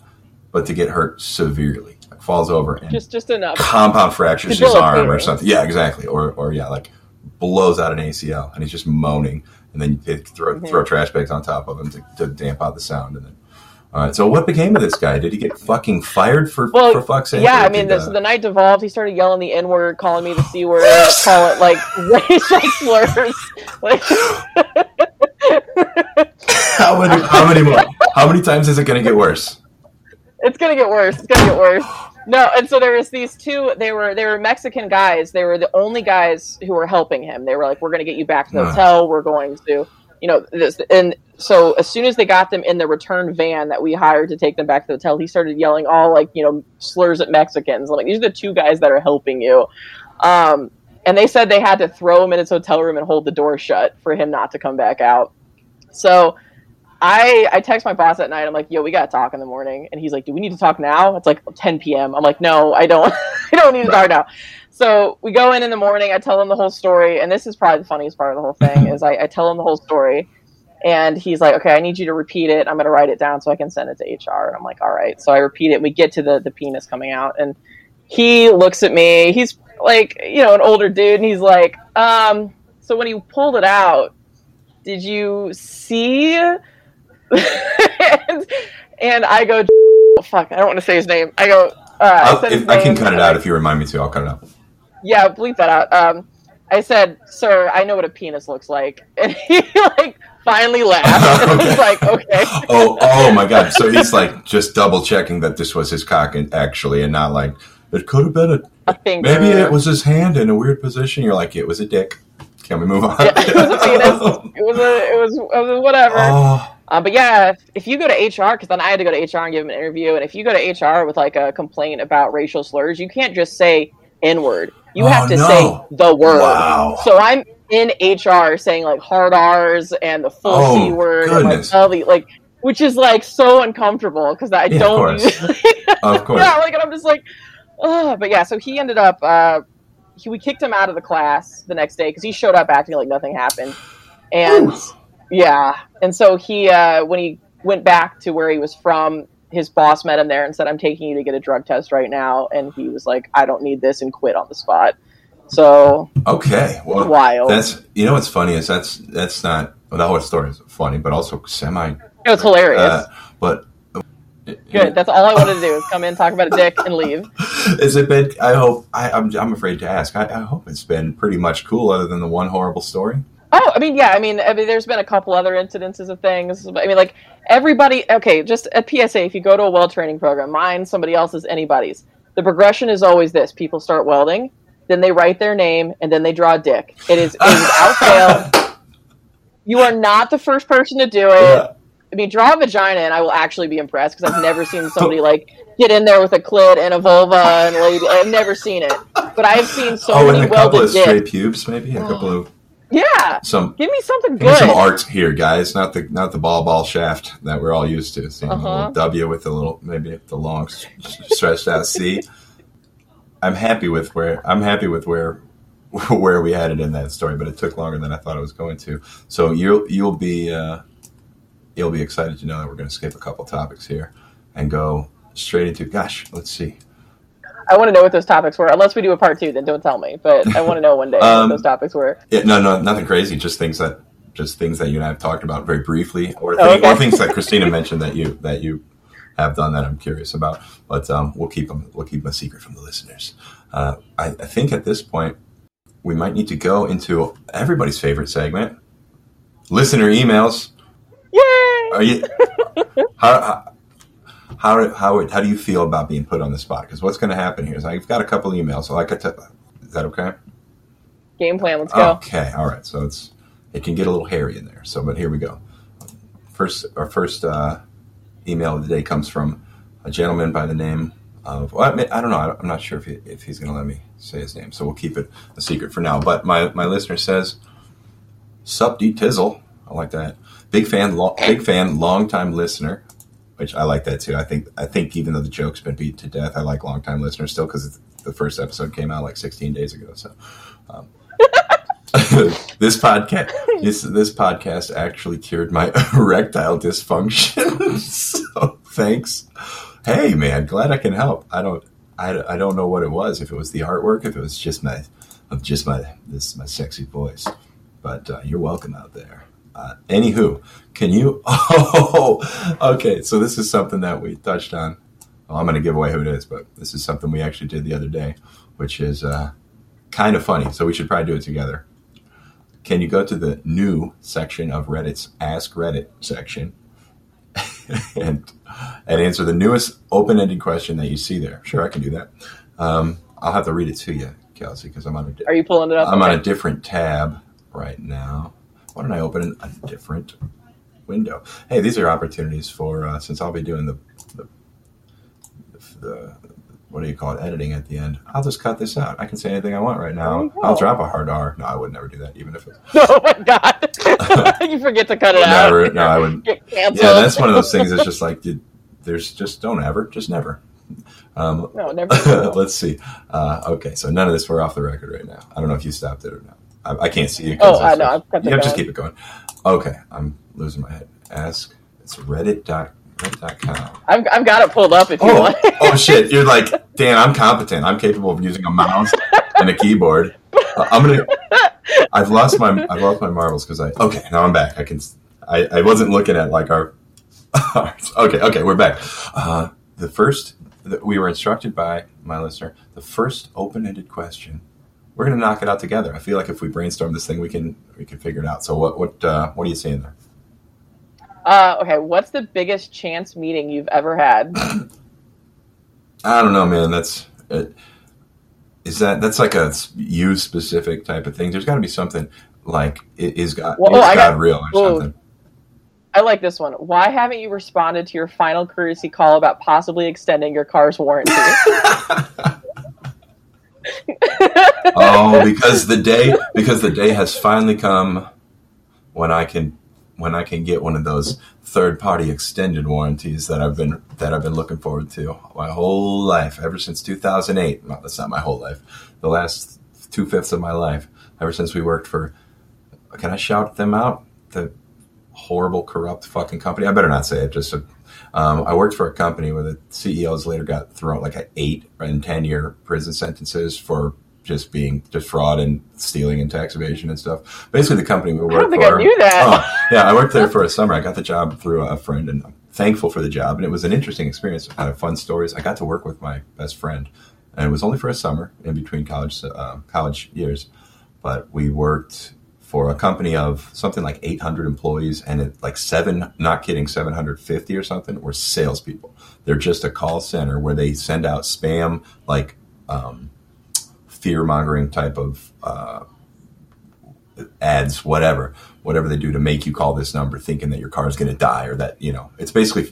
but to get hurt severely. Like falls over and just just enough. compound fractures his arm or something. Yeah, exactly. Or, or yeah, like blows out an ACL and he's just moaning. And then you throw, Mhm. throw trash bags on top of him to, to damp out the sound. And then, all right. So what became of this guy? Did he get fucking fired for, Well, for fuck's sake? Yeah, I mean, did, this, uh, the night devolved. He started yelling the N word, calling me the C word, call it like racial slurs. Like, how many, how many more? How many times is it going to get worse? it's gonna get worse. It's gonna get worse. No, and so there was these two. They were they were Mexican guys. They were the only guys who were helping him. They were like, "We're gonna get you back to the hotel. We're going to, you know, this." And so as soon as they got them in the return van that we hired to take them back to the hotel, he started yelling all like you know slurs at Mexicans. I'm like, these are the two guys that are helping you. Um, and they said they had to throw him in his hotel room and hold the door shut for him not to come back out. So I I text my boss at night. I'm like, "Yo, we gotta talk in the morning." And he's like, "Do we need to talk now?" It's like 10 p.m. I'm like, "No, I don't. I don't need to talk now." So we go in in the morning. I tell him the whole story, and this is probably the funniest part of the whole thing is I, I tell him the whole story, and he's like, "Okay, I need you to repeat it. I'm gonna write it down so I can send it to HR." And I'm like, "All right." So I repeat it. We get to the the penis coming out, and he looks at me. He's like, you know, an older dude, and he's like, um, "So when you pulled it out, did you see?" And, and I go, oh, fuck, I don't want to say his name. I go, uh, I, if, I can cut it out if you remind me to. I'll cut it out. Yeah, bleep that out. Um, I said, sir, I know what a penis looks like. And he, like, finally laughed. And Okay. he's like, okay. Oh, oh my God. So he's like just double checking that this was his cock and actually, and not like, it could have been a, A finger. maybe it was his hand in a weird position. You're like, it was a dick. Can we move on? Yeah, it was a penis. It was a, it was, it was whatever. oh, Uh, but yeah, if, if you go to HR, because then I had to go to HR and give them an interview, and if you go to HR with like a complaint about racial slurs, you can't just say N word. You Oh, have to no. say the word. Wow. So I'm in HR saying like hard R's and the full Oh, C word and like goodness. all the like, which is like so uncomfortable because I Yeah, don't course. usually. of course. yeah, like and I'm just like, oh, but yeah. So he ended up. Uh, he, we kicked him out of the class the next day because he showed up acting like nothing happened, and yeah, and so he uh, when he went back to where he was from, his boss met him there and said, "I'm taking you to get a drug test right now," and he was like, "I don't need this," and quit on the spot. So Okay. Well, wild. that's you know what's funny is that's that's not well, the whole story is funny, but also semi. it was hilarious. Uh, but Good. That's all I wanted to do is come in, talk about a dick, and leave. Has it been? I hope. I, I'm. I'm afraid to ask. I, I hope it's been pretty much cool, other than the one horrible story. Oh, I mean, yeah, I mean, I mean, there's been a couple other incidences of things. But, I mean, like everybody. Okay, just a PSA: if you go to a weld training program, mine, somebody else's, anybody's, the progression is always this: people start welding, then they write their name, and then they draw a dick. It is, it is without fail. You are not the first person to do it. Yeah. I mean, draw a vagina, and I will actually be impressed because I've never seen somebody like get in there with a clit and a vulva and lady. I've never seen it, but I've seen so oh, many and a couple welded of stray dicks. pubes, maybe a couple of Yeah, some. give me something good. some art here, guys. Not the not the ball ball shaft that we're all used to. Seeing Uh-huh. a little W with the little maybe the long stretched out C. I'm happy with where I'm happy with where where we had it in that story, but it took longer than I thought it was going to. So you'll you'll be uh, you'll be excited to know that we're going to skip a couple topics here and go straight into. Gosh, let's see. I want to know what those topics were. Unless we do a part two, then don't tell me. But I want to know one day Um, what those topics were. Yeah, no, no, nothing crazy. Just things that just things that you and I have talked about very briefly, or, Oh, okay. or things that Christina mentioned that you that you have done that I'm curious about. But um, we'll keep them we'll keep them a secret from the listeners. Uh, I, I think at this point we might need to go into everybody's favorite segment, listener emails. Yay! Are you how, how how how how do you feel about being put on the spot? Because what's going to happen here is I've got a couple emails. So I tell, is that okay? Game plan. Let's go. Okay, all right. So it's it can get a little hairy in there. So, but here we go. First, our first uh, email of the day comes from a gentleman by the name of well, I, I don't know. I'm not sure if he, if he's going to let me say his name, so we'll keep it a secret for now. But my my listener says, "Sup, D Tizzle." I like that. Big fan, lo- big fan, long time listener which I like that too. I think I think even though the joke's been beat to death, I like longtime listeners still because the first episode came out like 16 days ago. So um, this podcast this this podcast actually cured my erectile dysfunction. so thanks. Hey man, glad I can help. I don't I, I don't know what it was. If it was the artwork, if it was just my of just my this my sexy voice. But uh, you're welcome out there. Uh, anywho, can you? Oh, okay. So this is something that we touched on. Well, I'm going to give away who it is, but this is something we actually did the other day, which is uh, kind of funny. So we should probably do it together. Can you go to the new section of Reddit's Ask Reddit section and and answer the newest open-ended question that you see there? Sure, I can do that. Um, I'll have to read it to you, Kelsey, because I'm on a. Di- Are you pulling it up? I'm okay. on a different tab right now. Why don't I open a different window? Hey, these are opportunities for uh, since I'll be doing the, the, the what do you call it editing at the end. I'll just cut this out. I can say anything I want right now. I'll drop a hard R. No, I would never do that, even if it's. Oh my god! you forget to cut it never, out. No, I would. Yeah, that's one of those things. That's just like, dude, there's just don't ever, just never. Um, no, never. let's see. Uh, okay, so none of this. We're off the record right now. I don't know if you stopped it or not. I, I can't see you. Oh, I know. I've got yeah, just keep it going. Okay, I'm losing my head. Ask. It's Reddit. Dot, Reddit.com. I've, I've got it pulled up if you oh, want. oh shit! You're like, Dan. I'm competent. I'm capable of using a mouse and a keyboard. Uh, I'm gonna. I've lost my. I've lost my marbles because I. Okay, now I'm back. I can. I, I wasn't looking at like our. okay, okay, we're back. Uh, the first that we were instructed by my listener. The first open-ended question we're going to knock it out together. I feel like if we brainstorm this thing, we can we can figure it out. So what what uh, what are you saying there? Uh, okay, what's the biggest chance meeting you've ever had? I don't know, man. That's uh, is that that's like a you specific type of thing. There's got to be something like is God well, is oh, God got, real or something. I like this one. Why haven't you responded to your final courtesy call about possibly extending your car's warranty? oh, because the day because the day has finally come when I can when I can get one of those third party extended warranties that I've been that I've been looking forward to my whole life ever since 2008. Well, that's not my whole life. The last two fifths of my life ever since we worked for. Can I shout them out? The horrible, corrupt fucking company. I better not say it. Just a um, I worked for a company where the CEOs later got thrown like eight and ten year prison sentences for just being just fraud and stealing and tax evasion and stuff. Basically, the company we worked for. I don't think for, I knew that. Oh, yeah, I worked there for a summer. I got the job through a friend, and I'm thankful for the job. And it was an interesting experience. I had fun stories. I got to work with my best friend, and it was only for a summer in between college uh, college years. But we worked for a company of something like 800 employees and it, like seven, not kidding, 750 or something were salespeople. They're just a call center where they send out spam, like um, fear mongering type of uh, ads, whatever, whatever they do to make you call this number thinking that your car is going to die or that, you know, it's basically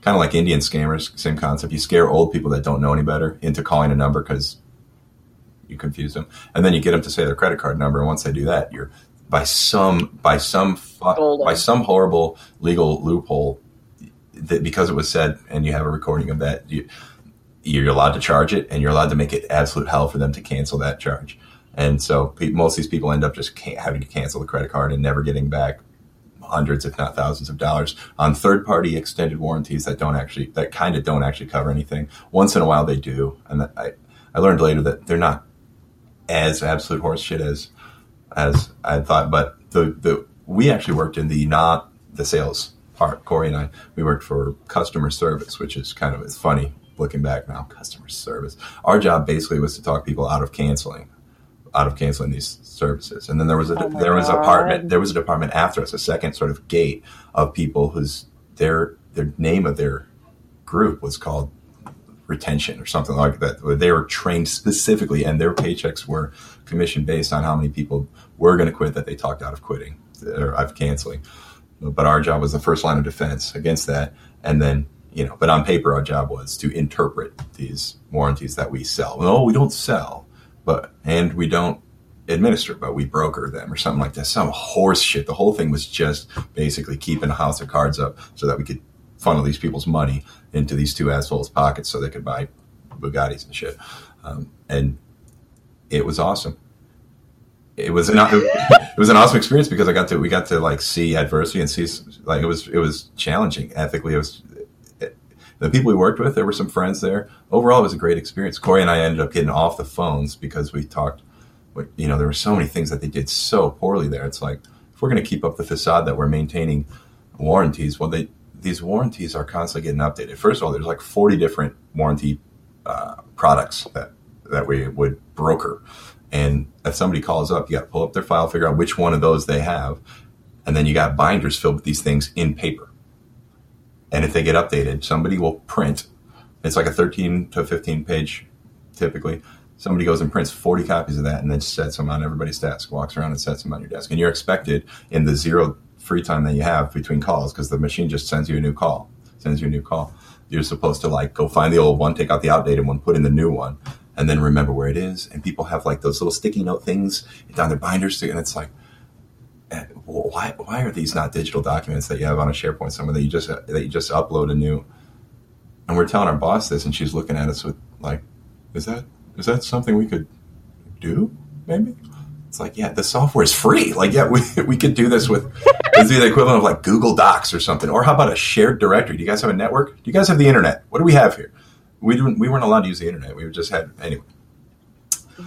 kind of like Indian scammers, same concept. You scare old people that don't know any better into calling a number because you confuse them, and then you get them to say their credit card number. And once they do that, you're by some by some by some horrible legal loophole that because it was said and you have a recording of that you, you're allowed to charge it and you're allowed to make it absolute hell for them to cancel that charge. And so most of these people end up just having to cancel the credit card and never getting back hundreds, if not thousands of dollars on third party extended warranties that don't actually, that kind of don't actually cover anything. Once in a while they do. And I, I learned later that they're not as absolute horseshit as as I thought. But the the we actually worked in the not the sales part. Corey and I we worked for customer service, which is kind of it's funny looking back now. Customer service. Our job basically was to talk people out of canceling out of canceling these services. And then there was a oh there was a department there was a department after us, a second sort of gate of people whose their their name of their group was called retention or something like that. Where they were trained specifically, and their paychecks were commission based on how many people were going to quit that they talked out of quitting or of canceling. But our job was the first line of defense against that, and then you know, but on paper, our job was to interpret these warranties that we sell. No, we don't sell, but and we don't administer, but we broker them or something like that. Some horse shit. The whole thing was just basically keeping a house of cards up so that we could funnel these people's money into these two assholes' pockets so they could buy Bugattis and shit. Um, and it was awesome. It was an it was an awesome experience because I got to we got to like see adversity and see like it was it was challenging ethically. It was the people we worked with. There were some friends there. Overall, it was a great experience. Corey and I ended up getting off the phones because we talked. You know, there were so many things that they did so poorly there. It's like if we're going to keep up the facade that we're maintaining warranties, well, they these warranties are constantly getting updated. First of all, there's like 40 different warranty uh, products that that we would broker. And if somebody calls up, you got to pull up their file, figure out which one of those they have, and then you got binders filled with these things in paper. And if they get updated, somebody will print. It's like a 13 to 15 page, typically. Somebody goes and prints 40 copies of that and then sets them on everybody's desk, walks around and sets them on your desk. And you're expected in the zero free time that you have between calls because the machine just sends you a new call, sends you a new call. You're supposed to like go find the old one, take out the outdated one, put in the new one, and then remember where it is. And people have like those little sticky note things down their binders, and it's like, eh, why why are these not digital documents that you have on a SharePoint somewhere that you just that you just upload a new? And we're telling our boss this, and she's looking at us with like, is that is that something we could do? Maybe it's like, yeah, the software is free. Like, yeah, we, we could do this with, it's the equivalent of like Google Docs or something. Or how about a shared directory? Do you guys have a network? Do you guys have the internet? What do we have here? We didn't, we weren't allowed to use the internet. We just had, anyway.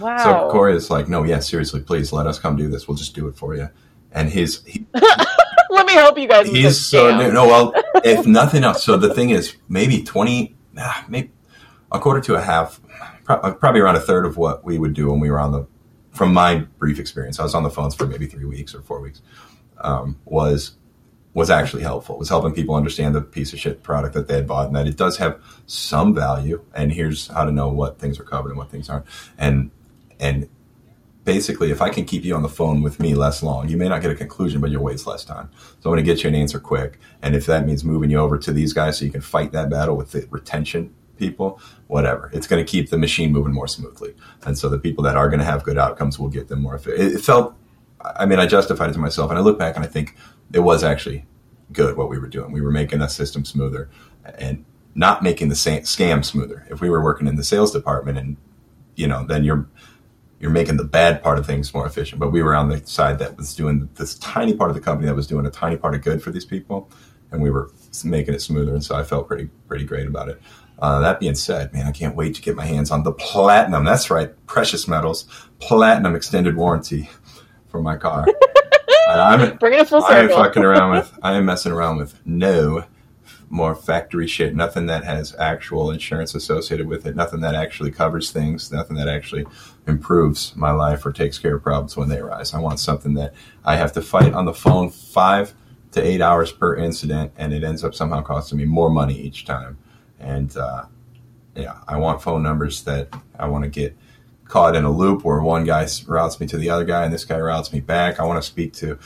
Wow. So Corey is like, no, yeah, seriously, please let us come do this. We'll just do it for you. And his, he, let me help you guys. He's so new. No, well, if nothing else. So the thing is, maybe 20, ah, maybe a quarter to a half, probably around a third of what we would do when we were on the from my brief experience, I was on the phones for maybe three weeks or four weeks, um, was was actually helpful. Was helping people understand the piece of shit product that they had bought and that it does have some value. And here's how to know what things are covered and what things aren't. And and basically, if I can keep you on the phone with me less long, you may not get a conclusion, but you'll waste less time. So I'm going to get you an answer quick. And if that means moving you over to these guys so you can fight that battle with the retention people, whatever. It's going to keep the machine moving more smoothly. And so the people that are going to have good outcomes will get them more. It, it felt, I mean, I justified it to myself and I look back and I think it was actually good what we were doing. We were making the system smoother and not making the scam smoother. If we were working in the sales department and, you know, then you're, you're making the bad part of things more efficient. But we were on the side that was doing this tiny part of the company that was doing a tiny part of good for these people, and we were making it smoother. And so I felt pretty pretty great about it. Uh, that being said, man, I can't wait to get my hands on the platinum. That's right, precious metals, platinum extended warranty for my car. I'm bringing it full circle. I am fucking around with. I am messing around with no more factory shit. Nothing that has actual insurance associated with it. Nothing that actually covers things. Nothing that actually improves my life or takes care of problems when they arise. I want something that I have to fight on the phone five to eight hours per incident, and it ends up somehow costing me more money each time and uh, yeah, I want phone numbers that I want to get caught in a loop where one guy routes me to the other guy and this guy routes me back. I want to speak to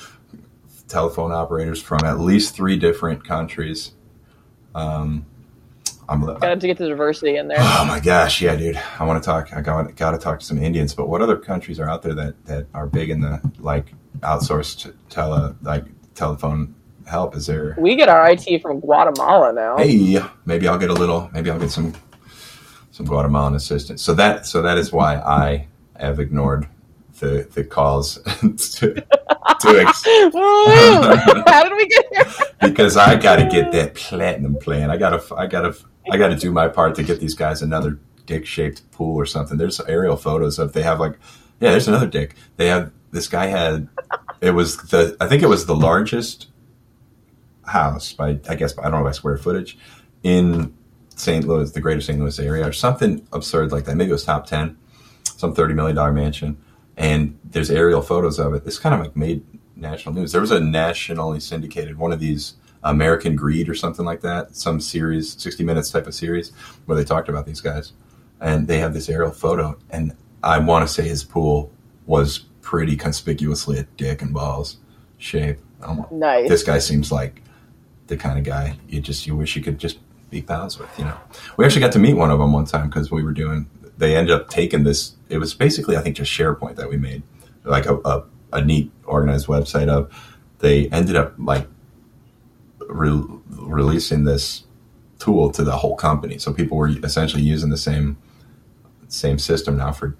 telephone operators from at least three different countries. Um, I'm got to get the diversity in there. Oh my gosh, yeah, dude. I want to talk. I got got to talk to some Indians. But what other countries are out there that that are big in the like outsourced tele like telephone help? Is there? We get our IT from Guatemala now. Hey, maybe I'll get a little. Maybe I'll get some some Guatemalan assistance. So that so that is why I have ignored the the calls to. to ex- How did we get here? because I got to get that platinum plan. I got to I got to I got to do my part to get these guys another dick shaped pool or something. There's aerial photos of they have like yeah. There's another dick. They have this guy had it was the I think it was the largest house by I guess I don't know by square footage in St. Louis, the greater St. Louis area, or something absurd like that. Maybe it was top ten, some thirty million dollar mansion, and there's aerial photos of it. This kind of like made national news. There was a nationally syndicated one of these American Greed or something like that, some series, 60 Minutes type of series, where they talked about these guys. And they have this aerial photo, and I want to say his pool was pretty conspicuously a dick and balls shape. Um, Nice. This guy seems like the kind of guy you just you wish you could just be pals with. You know, we actually got to meet one of them one time because we were doing. They ended up taking this. It was basically I think just SharePoint that we made, like a a, a neat organized website of. They ended up like re- releasing this tool to the whole company, so people were essentially using the same same system now for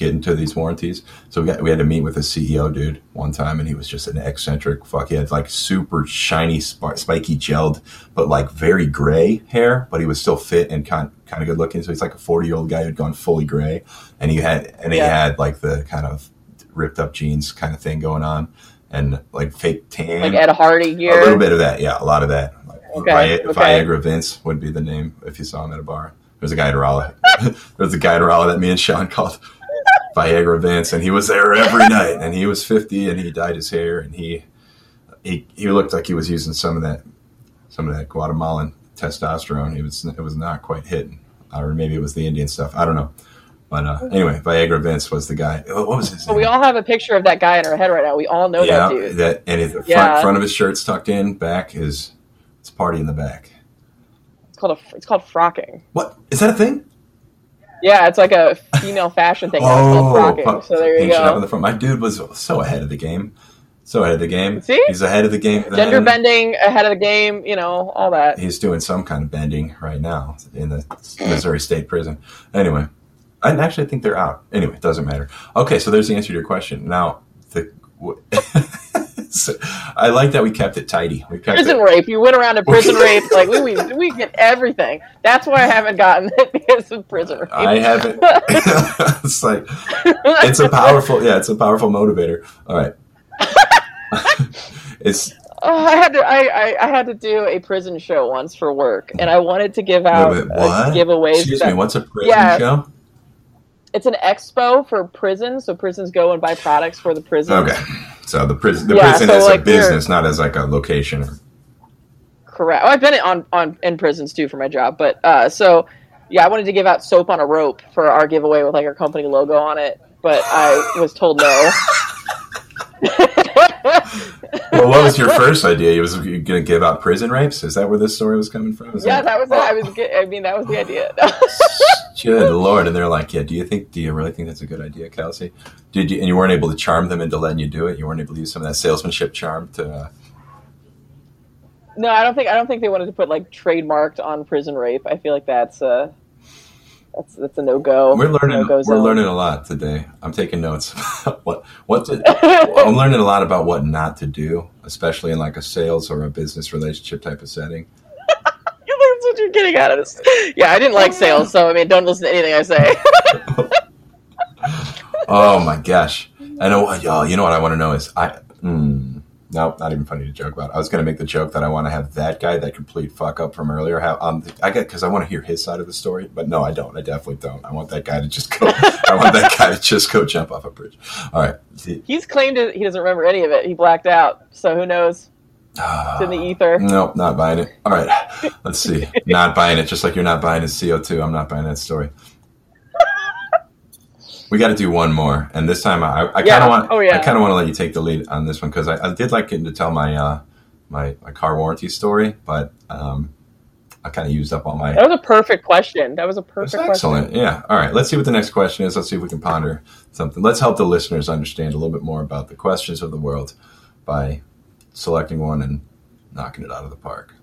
getting to these warranties. So we got, we had to meet with a CEO dude one time, and he was just an eccentric fuck. He had like super shiny, sp- spiky gelled, but like very gray hair, but he was still fit and kind kind of good looking. So he's like a forty year old guy who'd gone fully gray, and he had and he had like the kind of ripped up jeans kind of thing going on, and like fake tan, like Ed Hardy yeah, a little bit of that, yeah, a lot of that. Like, Okay, Vi- okay. Viagra Vince would be the name if you saw him at a bar. There's a guy at Raleigh. There's a guy at Raleigh that me and Sean called Viagra Vince, and he was there every night. And he was 50, and he dyed his hair, and he he he looked like he was using some of that some of that Guatemalan testosterone. He was it was not quite hitting, or maybe it was the Indian stuff. I don't know. But uh, anyway, Viagra Vince was the guy. What was his name? we all have a picture of that guy in our head right now. We all know yeah, that dude. that and his, the front, front of his shirt's tucked in. Back is it's party in the back. It's called a. It's called frocking. What is that a thing? Yeah, it's like a female fashion thing. called oh, frocking. So there you Pinching up in go. the front. My dude was so ahead of the game. So ahead of the game. See? He's ahead of the game. then. Gender bending ahead of the game. You know all that. He's doing some kind of bending right now in the Missouri State Prison. Anyway, I actually think they're out. Anyway, it doesn't matter. Okay, so there's the answer to your question. Now, the so, I like that we kept it tidy. We kept Prison it. rape. You went around to prison rape. Like we, we we get everything. That's why I haven't gotten it because of prison rape. I haven't. it's like it's a powerful. Yeah, it's a powerful motivator. All right. it's Oh, I had to. I, I, I had to do a prison show once for work, and I wanted to give out Wait, uh, giveaways. Excuse that- me. What's a prison Yeah. show? It's an expo for prisons, so prisons go and buy products for the prisons. Okay. So the prison, the Yeah, prison so, as like, a business, not as like a location. Or, Correct. Oh, I've been on on in prisons too for my job, but uh, so yeah, I wanted to give out soap on a rope for our giveaway with like our company logo on it, but I was told no. well, what was your first idea? You was going to give out prison rapes? Is that where this story was coming from? Is yeah, that was it. I was. I mean, that was the idea. Good lord! And they're like, "Yeah, do you think? Do you really think that's a good idea, Kelsey? Did you? And you weren't able to charm them into letting you do it. You weren't able to use some of that salesmanship charm to. Uh, no, I don't think. I don't think they wanted to put like trademarked on prison rape. I feel like that's uh that's that's a no go. we're learning. No-go We're zone. learning a lot today. I'm taking notes. what what to, I'm learning a lot about what not to do, especially in like a sales or a business relationship type of setting. That's what you're getting out of this. Yeah, I didn't like sales, so I mean, don't listen to anything I say. Oh my gosh! I know. Oh, you know what I want to know is I. Mm, no, not even funny to joke about. I was going to make the joke that I want to have that guy, that complete fuck up from earlier. Have um, I get because I want to hear his side of the story, but no, I don't. I definitely don't. I want that guy to just go. I want that guy to just go jump off a bridge. All right. He's claimed it, he doesn't remember any of it. He blacked out, so who knows? It's in the ether. Nope, not buying it. All right, let's see. Not buying it, just like you're not buying his CO2. I'm not buying that story. We got to do one more, and this time I, I kind of want. Oh, yeah. I kind of want to let you take the lead on this one because I, I did like getting to tell my uh, my my car warranty story, but um, I kind of used up all my. That was a perfect question. That was a That's perfect question. excellent. Yeah. All right. Let's see what the next question is. Let's see if we can ponder something. Let's help the listeners understand a little bit more about the questions of the world by selecting one and knocking it out of the park.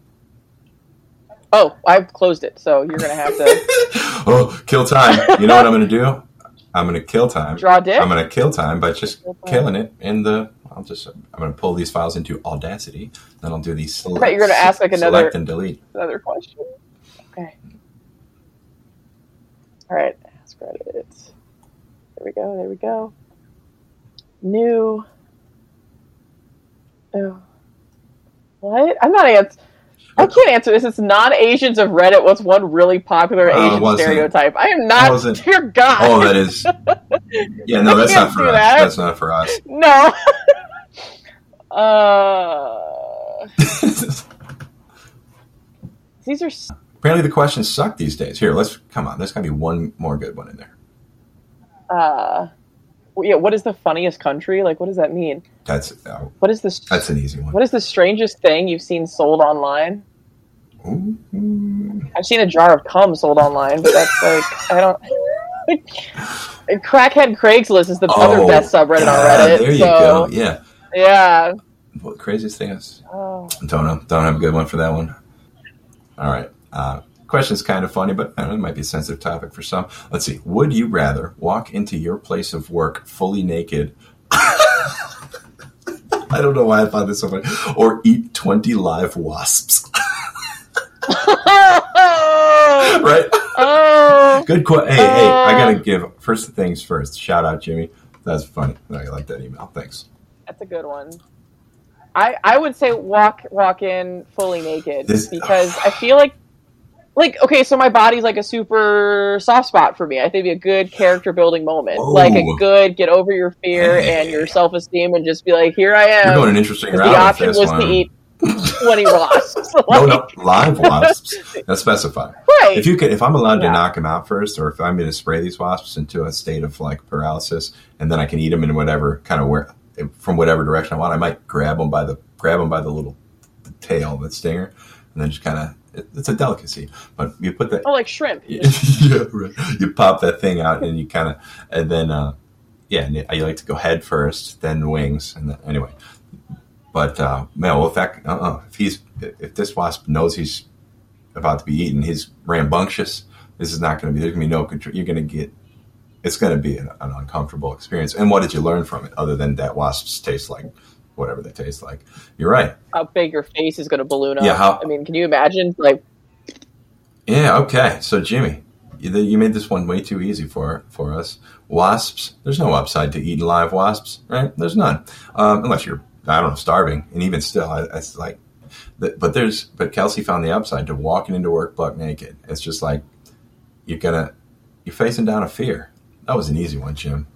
Oh, I've closed it, so you're gonna have to oh, kill time. You know what I'm going to do? I'm going to kill time. draw dick. I'm going to kill time by just killing it in the. I'll just. I'm going to pull these files into Audacity. Then I'll do these. Select, thought you're gonna ask, like, another- select and delete. Another question. Okay. All right. Ask Reddit. There we go. There we go. New. Oh. What? I'm not ans- I can't answer this. It's non-Asians of Reddit. What's one really popular it Asian stereotype? I am not. It? Dear God. Oh, that is. Yeah, no, that's can't for us. that. That's not for us. no. uh. These are Apparently, the questions suck these days. Here, let's come on. There's got to be one more good one in there. uh, yeah. What is the funniest country? Like, what does that mean? That's uh, What is this? that's an easy one. What is the strangest thing you've seen sold online? Ooh. I've seen a jar of cum sold online, but that's like I don't. Crackhead Craigslist is the other Oh, best subreddit yeah, on Reddit. There you so, go. Yeah. Yeah. What craziest thing is? Oh. Don't know. Don't have a good one for that one. All right. Uh, question's kind of funny, but I don't know, it might be a sensitive topic for some. Let's see. Would you rather walk into your place of work fully naked? I don't know why I thought this so funny. Or eat 20 live wasps. right? oh. Good question. Hey, hey, I uh. got to give first things first. Shout out, Jimmy. That's funny. I like that email. Thanks. That's a good one. I I would say walk walk in fully naked This- because I feel like like okay, so my body's like a super soft spot for me. I think it'd be a good character building moment, Whoa. like a good get over your fear Hey. and your self esteem, and just be like, here I am. You're going an interesting route. the option was one. to eat twenty wasps. No, Like, no, live wasps. That's specified. right. If you could, if I'm allowed Yeah. to knock them out first, or if I'm going to spray these wasps into a state of like paralysis, and then I can eat them in whatever kind of where from whatever direction I want, I might grab them by the grab them by the little the tail, the stinger, and then just kind of. It, it's a delicacy, but you put that. oh, like shrimp. yeah, right. You pop that thing out, and you kind of, and then, uh, yeah, and I like to go head first, then wings, and then, anyway. But uh, man, well, if that, uh-uh, if he's, if this wasp knows he's about to be eaten, he's rambunctious. This is not going to be. There's going to be no control. You're going to get. It's going to be an, an uncomfortable experience. And what did you learn from it, other than that wasps taste like whatever they taste like? You're right. How big your face is going to balloon up? Yeah, how- I mean, can you imagine? Like, Yeah. Okay. So Jimmy, you, you made this one way too easy for for us. Wasps. There's no upside to eating live wasps, right? There's none, um, unless you're I don't know starving. And even still, I, it's like, but there's but Kelsey found the upside to walking into work buck naked. It's just like you're gonna you're facing down a fear. That was an easy one, Jim.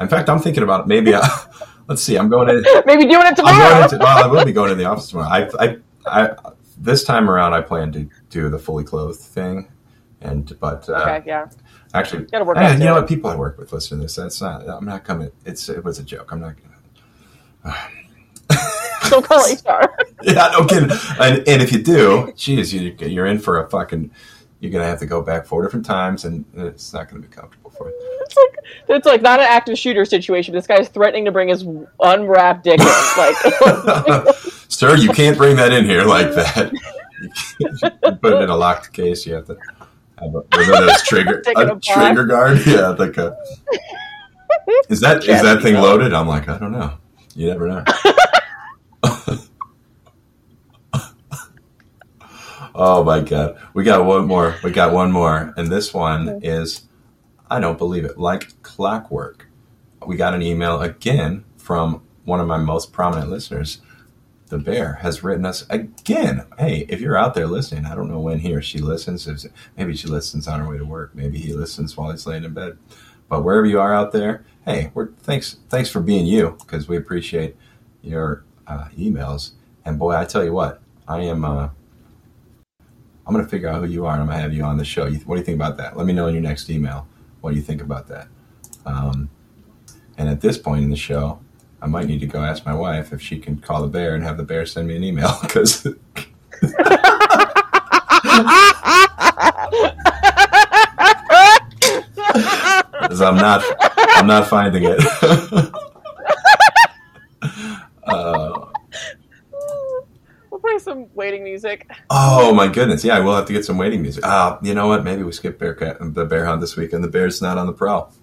In fact, I'm thinking about maybe. I, let's see. I'm going to. maybe doing it I'm tomorrow. going into, well, I will be going to the office tomorrow. I, I, I, this time around, I plan to do the fully clothed thing, and but uh, okay, yeah. actually, Gotta work out you know what? People I work with listen to this. That's not. I'm not coming. It's it was a joke. I'm not. gonna... Don't call HR. yeah, no kidding. And, and if you do, geez, you, you're in for a fucking. You're gonna have to go back four different times, and it's not gonna be comfortable It's like it's like not an active shooter situation. This guy's threatening to bring his unwrapped dick in. Like, Sir, you can't bring that in here like that. You put it in a locked case. You have to have a, a trigger a trigger guard. Yeah, like a. Is that is that thing loaded? I'm like, I don't know. You never know. oh my god, we got one more. We got one more, and this one is, I don't believe it. Like clockwork, we got an email again from one of my most prominent listeners. The bear has written us again. Hey, if you're out there listening, I don't know when he or she listens. Maybe she listens on her way to work. Maybe he listens while he's laying in bed. But wherever you are out there, hey, we're thanks thanks for being you because we appreciate your uh, emails. And boy, I tell you what, I am. Uh, I'm going to figure out who you are, and I'm going to have you on the show. What do you think about that? Let me know in your next email. What do you think about that? Um, and at this point in the show, I might need to go ask my wife if she can call the bear and have the bear send me an email because I'm not I'm not finding it. uh, we'll play some waiting music. oh my goodness! Yeah, we'll have to get some waiting music. Ah, you know what? Maybe we skip bear cat, the bear hunt this weekend. The bear's not on the prowl.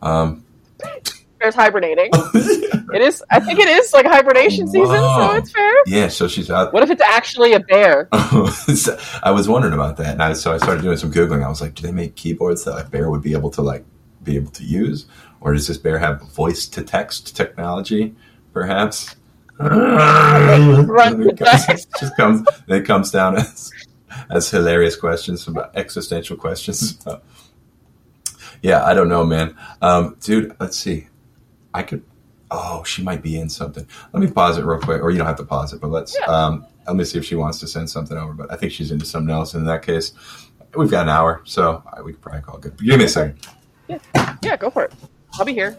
Um, Bear's hibernating. It is. I think it is like hibernation season, so it's fair. yeah, so she's out. What if it's actually a bear? I was wondering about that, and I, so I started doing some googling. I was like, do they make keyboards that a bear would be able to like be able to use, or does this bear have voice to text technology, perhaps? It comes- just comes. It comes down as as hilarious questions about existential questions. Yeah, I don't know, man. Um, dude, let's see. I could. Oh, she might be in something. Let me pause it real quick, or you don't have to pause it, but let's. Yeah. Um, let me see if she wants to send something over. But I think she's into something else. And in that case, we've got an hour, so we could probably call it good. Give me a second. Yeah, yeah, go for it. I'll be here.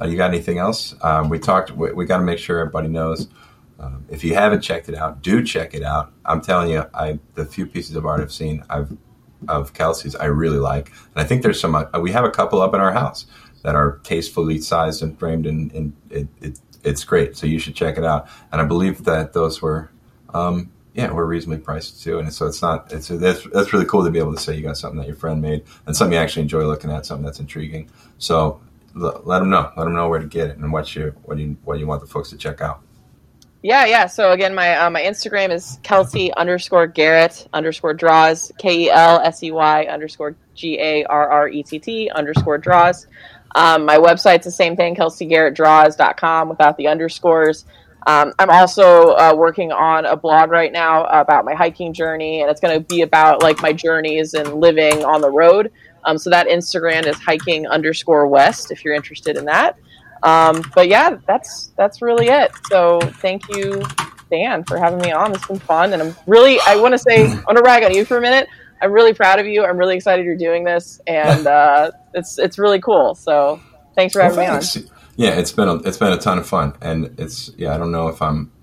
Uh, you got anything else? Um, we talked. We, we got to make sure everybody knows. Um, if you haven't checked it out, do check it out. I'm telling you, I the few pieces of art I've seen, I've of Kelsey's, I really like, and I think there's some. Uh, we have a couple up in our house that are tastefully sized and framed, and, and it, it, it's great. So you should check it out. And I believe that those were, um, yeah, we're reasonably priced too. And so it's not. It's that's that's really cool to be able to say you got something that your friend made and something you actually enjoy looking at, something that's intriguing. So let them know. Let them know where to get it and what you what you what you want the folks to check out. Yeah, yeah. So again, my uh, my Instagram is Kelsey underscore Garrett underscore draws K E L S E Y underscore G A R R E T T underscore draws. Um, my website's the same thing, kelseygarrettdraws.com without the underscores. Um, I'm also uh, working on a blog right now about my hiking journey, and it's going to be about like my journeys and living on the road. Um, so that Instagram is hiking underscore west if you're interested in that. Um, but yeah, that's that's really it. So thank you, Dan, for having me on. It's been fun, and I'm really I want to say I want to rag on you for a minute. I'm really proud of you. I'm really excited you're doing this, and uh, it's it's really cool. So thanks for having well, thanks. me on. Yeah, it's been a, it's been a ton of fun, and it's yeah. I don't know if I'm